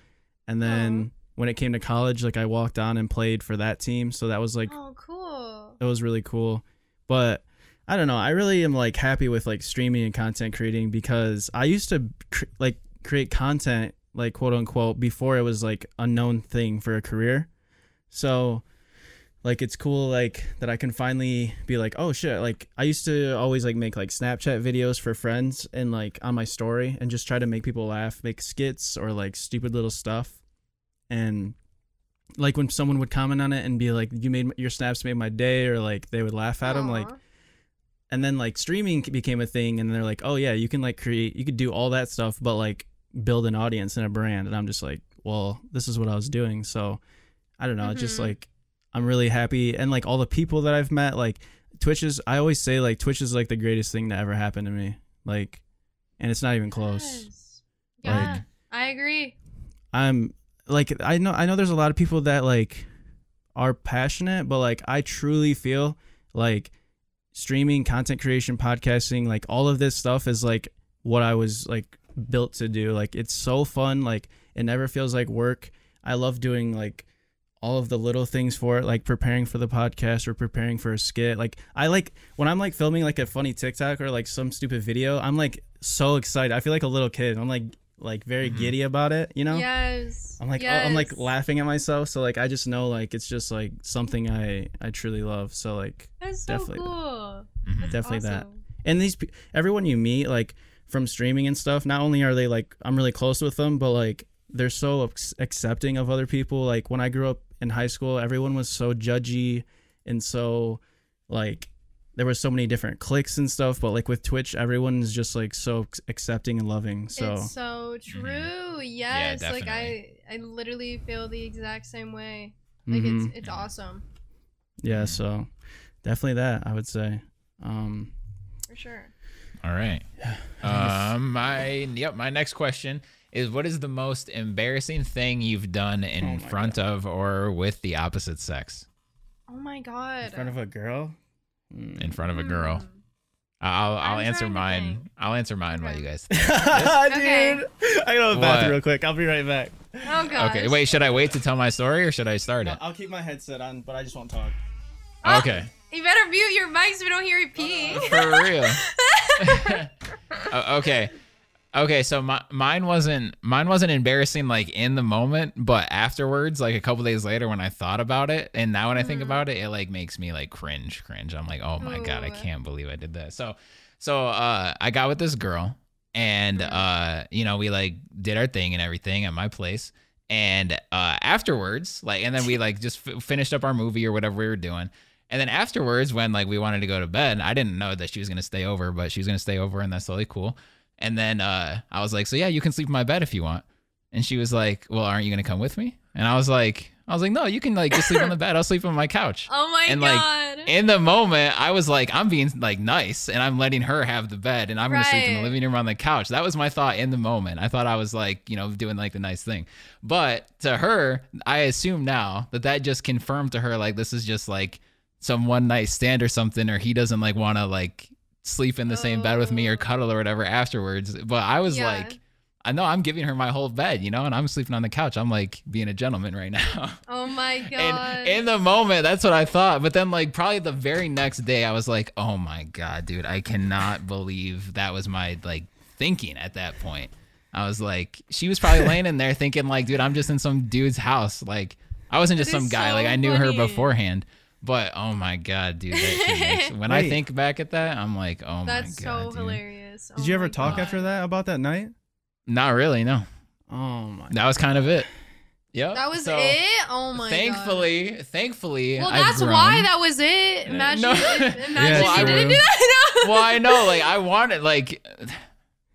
and then when it came to college like I walked on and played for that team. So that was like oh, cool. it was really cool. But i don't know i really am like happy with like streaming and content creating because i used to cr- like create content like quote unquote before it was like a known thing for a career. So like it's cool like that i can finally be like oh shit like i used to always like make like snapchat videos for friends and like on my story and just try to make people laugh make skits or like stupid little stuff. And like when someone would comment on it and be like you made your snaps made my day or like they would laugh at them like and then like streaming became a thing and they're like oh yeah you can like create you could do all that stuff but like build an audience and a brand. And i'm just like well this is what i was doing. So i don't know it's just mm-hmm. like i'm really happy and like all the people that i've met like twitch is i always say like twitch is like the greatest thing to ever happen to me like and it's not even close Yes. Yeah, Like- I agree. I'm like I know I know there's a lot of people that like are passionate, but like I truly feel like streaming, content creation, podcasting, like all of this stuff is like what I was like built to do. Like it's so fun, like it never feels like work. I love doing like all of the little things for it, like preparing for the podcast or preparing for a skit. Like I like when I'm like filming like a funny TikTok or like some stupid video, I'm like so excited. I feel like a little kid. I'm like like very Mhm. giddy about it. You know. Yes. I'm like oh, I'm like laughing at myself. So like I just know like it's just like something I I truly love. So like That's so definitely cool. Mhm. That's Definitely that. and these pe- everyone you meet like from streaming and stuff not only are they like i'm really close with them but like they're so accepting of other people like when i grew up in high school everyone was so judgy and so like there was so many different cliques and stuff but like with twitch everyone is just like so accepting and loving so It's so true. Yes. like I. I literally feel the exact same way. Like mhm. it's it's awesome. yeah so definitely that i would say um For sure. All right. Um, my yep. My next question is: What is the most embarrassing thing you've done in Oh my front of or with the opposite sex? Oh my god. in front of a girl Mm. In front of a girl. Hmm. I'll I'll I'm answer mine. think. I'll answer mine while you guys. Think. Okay. dude i gotta go to the bathroom What? real quick i'll be right back Oh god. okay. Wait. Should I wait to tell my story or should I start it? i'll keep my headset on but i just won't talk Oh, Okay. You better mute your mics so we don't hear you pee. For real. O- okay. Okay, so my, mine wasn't mine wasn't embarrassing like in the moment, but afterwards, like a couple days later when I thought about it, and now when I think Mhm. about it, it like makes me like cringe, cringe. I'm like, oh my god, I can't believe I did that. So, so uh, I got with this girl, and Mhm. uh, you know, we like did our thing and everything at my place, and uh, afterwards, like, and then we like just f- finished up our movie or whatever we were doing. And then afterwards, when like we wanted to go to bed, I didn't know that she was gonna stay over, but she was gonna stay over, and that's totally cool. And then uh, I was like, "So yeah, you can sleep in my bed if you want." And she was like, "Well, aren't you gonna come with me?" And I was like, "I was like, no, you can like just sleep on the bed. I'll sleep on my couch." Oh my And, like, god. In the moment, I was like, I'm being like nice, and I'm letting her have the bed, and I'm gonna sleep in the living room on the couch. That was my thought in the moment. I thought I was like, you know, doing like the nice thing. But to her, I assume now that that just confirmed to her like this is just like some one night stand or something, or he doesn't like want to like sleep in the same bed with me or Oh. cuddle or whatever afterwards. But I was Yeah. like, I know I'm giving her my whole bed, you know, and I'm sleeping on the couch. I'm like being a gentleman right now. oh my god. And in the moment, that's what I thought. But then, like, probably the very next day, I was like, oh my God, dude, I cannot believe that was my, like, thinking at that point. I was like, she was probably laying in there thinking, like, dude, I'm just in some dude's house. Like, I wasn't just some guy. so Like, I knew her beforehand. But oh my God, dude, that makes, when I think back at that, I'm like, oh That's my God. That's so dude. hilarious. Did Oh you ever talk God. after that about that night? Not really, no. Oh my. That was kind of it. Yep. That was So, it? Oh my god. Thankfully, thankfully, Well, I've that's grown. why that was it. Imagine, No. if, imagine Yeah, if you didn't do that. No. well, I know, like I wanted, like,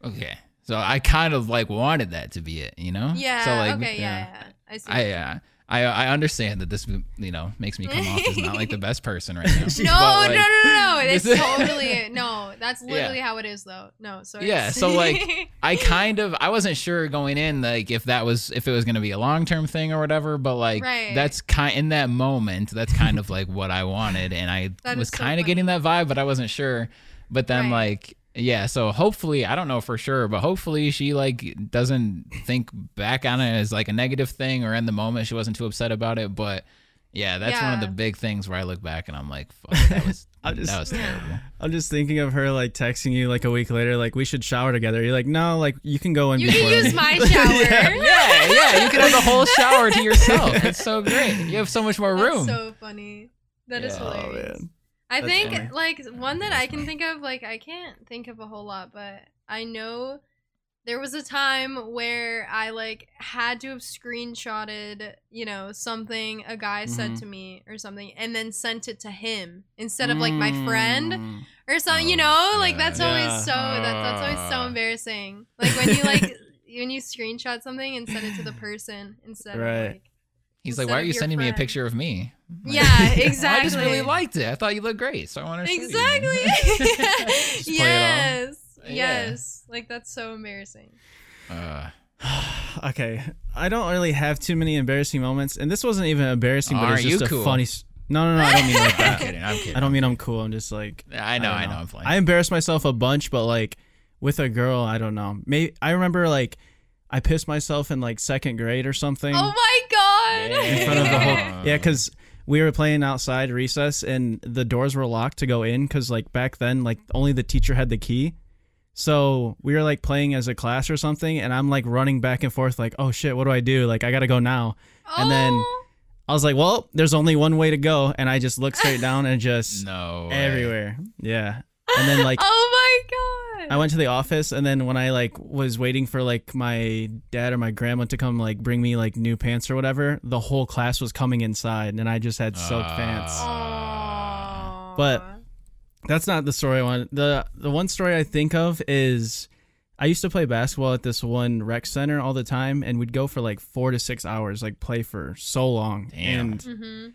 okay, so I kind of like wanted that to be it, you know? yeah. So like, okay. Yeah. yeah. I see. I, uh, I, I understand that this, you know, makes me come off as not like the best person right now. no, But, no, like, no, no, no. It's this- totally no. That's Yeah. literally how it is, though. No, so Yeah, so, like, I kind of, I wasn't sure going in, like, if that was, if it was gonna be a long term thing or whatever. But like, Right. that's kind in that moment, that's kind of like what I wanted, and I That was so kind of getting that vibe, but I wasn't sure. But then Right. like. Yeah, so hopefully, I don't know for sure, but hopefully she like doesn't think back on it as like a negative thing or in the moment she wasn't too upset about it. But yeah, that's one of the big things where I look back and I'm like, fuck, that was I'm just, that was terrible. I'm just thinking of her like texting you like a week later, like we should shower together. You're like, no, like you can go in. you can use me." my shower. Yeah. Yeah, yeah, you can have the whole shower to yourself. It's so great. You have so much more That's room. so funny. That is Yeah. Oh hilarious. man. I That's think funny. like one that That's I can funny. think of, like I can't think of a whole lot, but I know there was a time where I like had to have screenshotted, you know, something a guy said Mhm. to me or something, and then sent it to him instead of like my friend Mm. or something. you Oh, know, like yeah. that's always Yeah. so that, that's always so Ah. embarrassing. Like when you like when you screenshot something and send it to the person instead Right. of like He's like, why are you your sending me a picture of me? Like, Yeah, exactly. I just really liked it. I thought you looked great, so I wanted to Exactly. Just play it yes. Yeah. Yes. Like that's so embarrassing. Uh, okay, I don't really have too many embarrassing moments, and this wasn't even embarrassing, but Aren't it's just you a cool? funny. s- No, no, no, I don't mean like that. I'm kidding. I'm kidding. I don't mean I'm cool. I'm just like I know. don't I know. I'm playing. I embarrass myself a bunch, but like with a girl, I don't know. Maybe I remember like I pissed myself in like second grade or something. Oh my god. in front of the whole Yeah. yeah because we were playing outside recess and the doors were locked to go in because like back then like only the teacher had the key So we were like playing as a class or something, and I'm like running back and forth, like, oh shit, what do I do? Like, I gotta go now. oh. And then- Oh, I was like, well, there's only one way to go, and I just looked straight down and just No. way. everywhere. Yeah. And then like oh my god. I went to the office, and then when I like was waiting for like my dad or my grandma to come like bring me like new pants or whatever, the whole class was coming inside, and I just had soaked Ah. pants. Aw. But- That's not the story I want. the The one story I think of is I used to play basketball at this one rec center all the time, and we'd go for like four to six hours, like play for so long. Damn. And hmm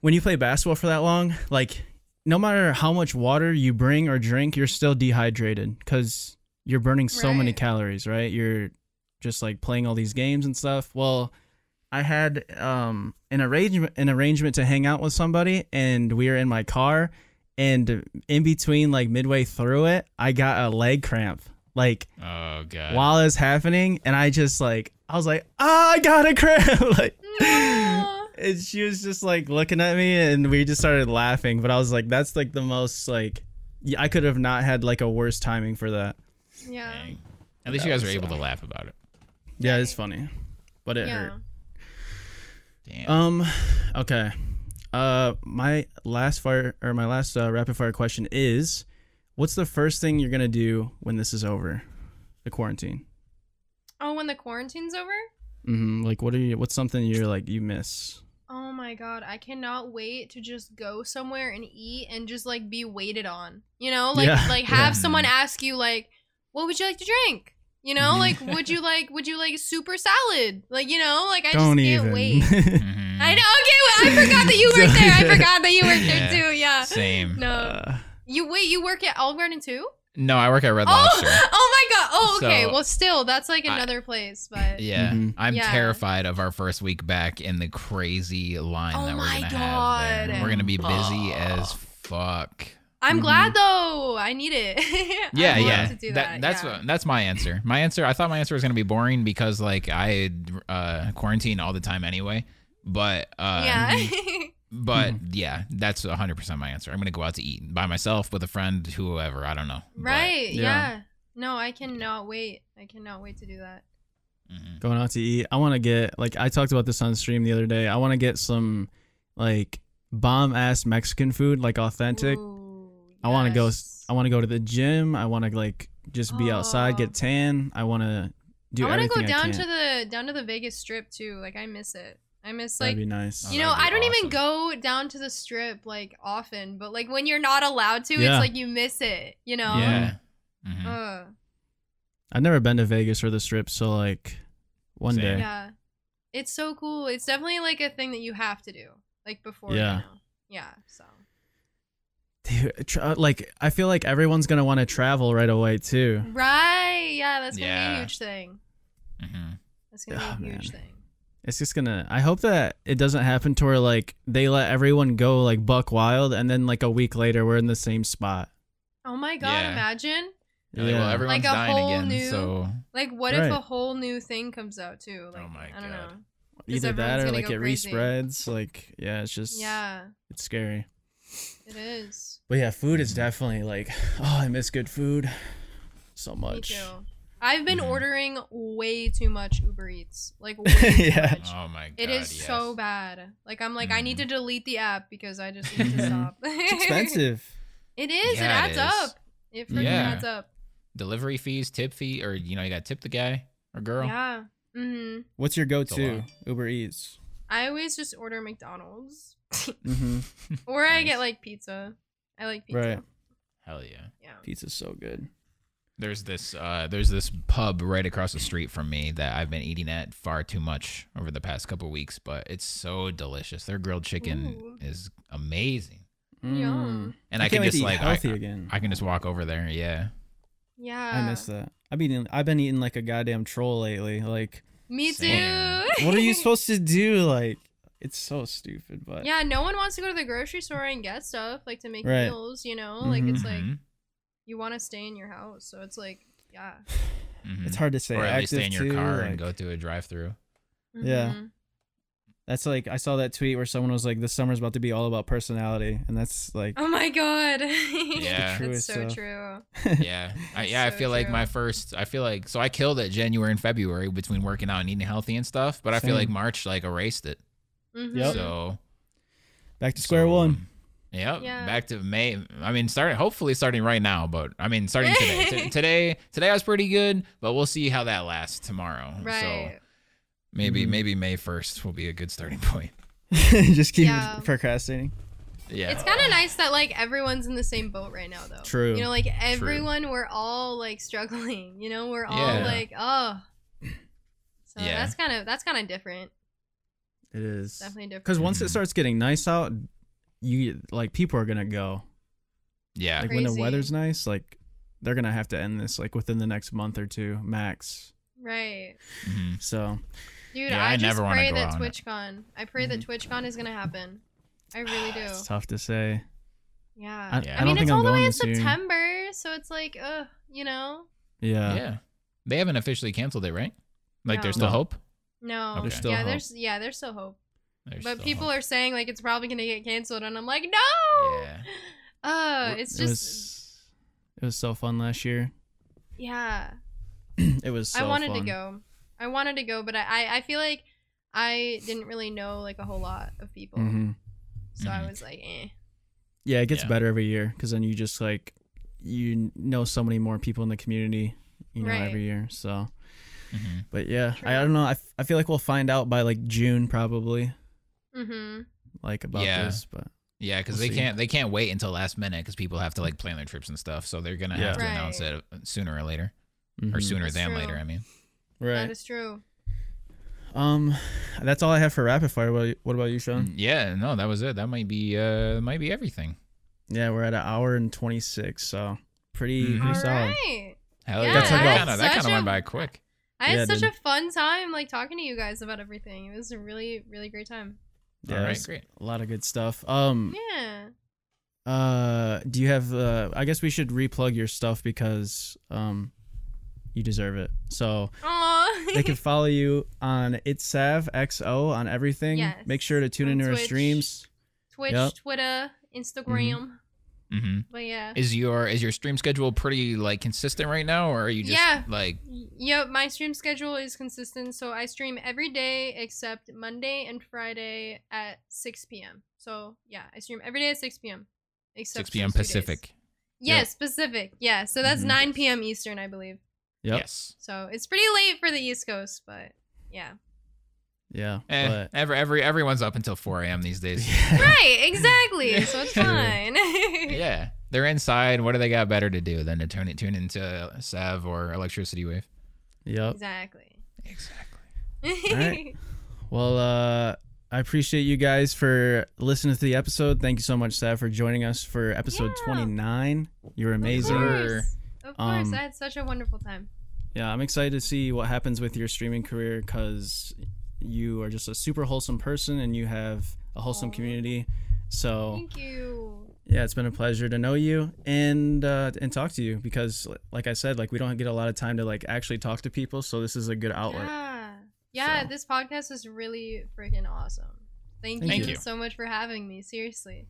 when you play basketball for that long, like no matter how much water you bring or drink, you're still dehydrated because you're burning so many calories, right? You're just like playing all these games and stuff. Well, I had um an arrangement an arrangement to hang out with somebody and we were in my car and in between like midway through it, I got a leg cramp. Like Oh god. while it was happening and I just like I was like, "Ah, I got a cramp." like No. And she was just like looking at me and we just started laughing but i was like that's like the most like i could have not had like a worse timing for that Yeah. Dang. At least That you guys was, were able to laugh about it. yeah it's funny but it Yeah. hurt Damn. um okay uh my last fire or my last uh, rapid fire question is what's the first thing you're gonna do when this is over the quarantine Oh, when the quarantine's over? Mm-hmm like what are you what's something you're like you miss Oh my god, I cannot wait to just go somewhere and eat and just like be waited on. You know, like Yeah, like have yeah. someone ask you like, "What would you like to drink?" You know, like would you like would you like super salad? Like, you know, like I don't just can't even wait. Mhm. I know. Okay, well, I forgot that you worked there. I forgot that you worked Yeah. there too. Yeah. Same. No. Uh, You wait, you work at Olive Garden too? No, I work at Red Oh, Lobster. oh my god. Oh, okay. So- well, still, that's like I- another place, but Yeah, Mhm. I'm Yeah. terrified of our first week back in the crazy line Oh that we're my gonna have. There. God. We're gonna be busy Oh. as fuck. I'm Mhm. glad though. I need it. Yeah, I'd yeah. To do That- that, that's yeah. what that's my answer. My answer. I thought my answer was gonna be boring because like I uh, quarantine all the time anyway. But uh, yeah. But yeah, that's 100 percent my answer. I'm gonna go out to eat by myself with a friend, whoever. I don't know. But, right. yeah. Yeah. No, I cannot wait. I cannot wait to do that. mhm. going out to eat. I want to get like I talked about this on stream the other day. I want to get some like bomb ass Mexican food, like authentic. Ooh, I want to go. I want to go to the gym. I want to like just be outside, Oh. get tan. I want to do I want to go down to the down to the Vegas Strip too. Like I miss it. I miss That'd like be nice. Oh, you know that'd be I don't even go down to the Strip like often, but like when you're not allowed to, Yeah. it's like you miss it. You know. Yeah. Mhm. Ugh. I've never been to Vegas or the Strip, so like one Same. day. Yeah. It's so cool. It's definitely like a thing that you have to do. Like before Yeah. you know. Yeah. So Dude, tra- like I feel like everyone's gonna want to travel right away too. Right. Yeah, that's gonna be Yeah. a huge thing. Mhm. That's gonna Oh, be a huge man. thing. It's just gonna. I hope that it doesn't happen to where like they let everyone go like buck wild, and then like a week later we're in the same spot. Oh my god, Yeah. imagine. You're like, well, everyone's Like a dying whole again, new- so Like what if a whole new thing comes out too? Oh like Oh my god! I don't know. God. Either that everyone's or gonna like it crazy. respreads. Like yeah, it's just Yeah, it's scary. it is. But yeah, food is definitely like oh, I miss good food so much. Me too. I've been Mhm. ordering way too much Uber Eats. Like way too Yeah. much. oh my god, It is yes. so bad. Like I'm like I need to delete the app because I just need to Mhm. stop. It's expensive. it is. Yeah, it it adds is. up. It freaking Yeah. adds up. Delivery fees, tip fee, or you know, you got to tip the guy or girl. Yeah. hmm What's your go-to. Uber Eats? I always just order McDonald's, Mm-hmm. or I Nice. get like pizza. I like pizza. Right. Hell yeah. Yeah. Pizza's so good. There's this uh there's this pub right across the street from me that I've been eating at far too much over the past couple weeks, but it's so delicious. Their grilled chicken Ooh. is amazing. Yum. And I I, can't can wait just to eat like healthy I, again. I can just walk over there. Yeah. Yeah. I miss that. I've been eating, I've been eating like a goddamn troll lately. Like, Me too. Same. what are you supposed to do? Like, it's so stupid. But Yeah, no one wants to go to the grocery store and get stuff like to make Right. meals. You know, like it's like Mhm. You want to stay in your house, so it's like yeah. Mhm. it's hard to say. or at least stay in your too, car like- and go through a drive-through. Yeah. Mhm. That's like I saw that tweet where someone was like, "This summer's about to be all about personality," and that's like, Oh my god. Yeah. That's Truest so true. yeah I, yeah i So feel like my first i feel like so i killed it january and february between working out and eating healthy and stuff but i feel like march like erased it Mhm. Yep. so back to square so, one. Yep. Yeah. Back to May. I mean, start hopefully starting right now, but I mean, starting today. T- today, today I was pretty good, but we'll see how that lasts tomorrow. So Right. maybe Mhm. maybe May first will be a good starting point. Just keep Yeah. procrastinating. Yeah. It's kind of nice that like everyone's in the same boat right now, though. True. You know, like everyone, we're all like struggling. You know, we're all Yeah. like, oh. So Yeah. that's kind of that's kind of different. It is Definitely different. because once it Mhm. starts getting nice out, you like people are gonna go. yeah. Like when the weather's nice, like they're gonna have to end this like within the next month or two max. Right. Mhm. So Dude, Yeah, I, I just never pray that on it. TwitchCon. I pray that TwitchCon is gonna happen. I really do. it's tough to say. Yeah. I, Yeah. I, I don't mean, think it's I'm all the way in this year. September, so it's like, uh, you know, Yeah. yeah. They haven't officially canceled it, right? Like there's still No. hope. no. There's still yeah, hope. there's yeah, there's still hope. There's but people hope. are saying like it's probably gonna get canceled, and I'm like, no. Yeah. Uh, it's it just was it was so fun last year. yeah. it was. So I wanted to go. I wanted to go, but I, I I feel like I didn't really know like a whole lot of people, Mhm. so I Mhm. was like, eh. Yeah, it gets Yeah. better every year because then you just like you know so many more people in the community, you know, Right. every year. So, Mhm. but yeah, True. I, I don't know. I, f- I feel like we'll find out by like June probably, Mm-hmm. like about Yeah. this. But Yeah, because We'll they see. can't they can't wait until last minute because people have to like plan their trips and stuff. So they're gonna Yeah. have to announce it sooner or later, or mhm. sooner That's than true. later. I mean. That right? is true. Um, that's all I have for rapid fire. What, what about you, Sean? Mm, Yeah, no, that was it. That might be uh might be everything. Yeah, we're at an hour and twenty six, so pretty Mhm. pretty All solid. right. Hell Yeah, yeah, that that kind of that such kind of a- went by quick. I had Yeah, such dude. a fun time like talking to you guys about everything. It was a really really great time. Yeah, All right, great. a lot of good stuff. Um, Yeah. uh, do you have? Uh, I guess we should replug your stuff because um, you deserve it. So they can follow you on it's Sav XO on everything. Yes. Make sure to tune On into our streams. Twitch, Yep. Twitter, Instagram. Hmm But yeah. Is your is your stream schedule pretty like consistent right now, or are you just Yeah. like Y- Yep, my stream schedule is consistent. So I stream every day except Monday and Friday at 6 p.m. So yeah, I stream every day at 6 p.m. Except 6 p.m. those days. Pacific? Yes, Pacific. Yeah, so that's Mhm. 9 p.m. Eastern, I believe. Yep. Yes. So it's pretty late for the East Coast, but yeah. Yeah. Eh, But every every everyone's up until 4 a.m. these days. Right, exactly. So it's fine. yeah, they're inside. What do they got better to do than to tune it tune into Sav or Electricity Wave? yep. Exactly. Exactly. right. Well, uh, I appreciate you guys for listening to the episode. Thank you so much, Sav, for joining us for episode Yeah. 29. You're amazing. Of Sure. course. Of course. Um, I had such a wonderful time. Yeah, I'm excited to see what happens with your streaming career because you are just a super wholesome person and you have a wholesome Aw. community. So Thank you. yeah, it's been a pleasure to know you and uh, and talk to you because, like I said, like we don't get a lot of time to like actually talk to people. So this is a good outlet. Yeah. Yeah, So- this podcast is really freaking awesome. Thank, Thank you, you. so much for having me. Seriously.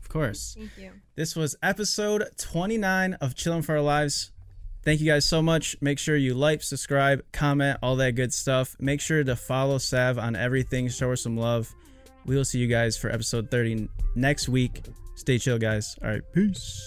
Of course. Thank you. This was episode 29 of Chilling for Our Lives. Thank you guys so much. Make sure you like, subscribe, comment, all that good stuff. Make sure to follow Sav on everything. Show her some love. We will see you guys for episode 30 next week. Stay chill, guys. All right. Peace.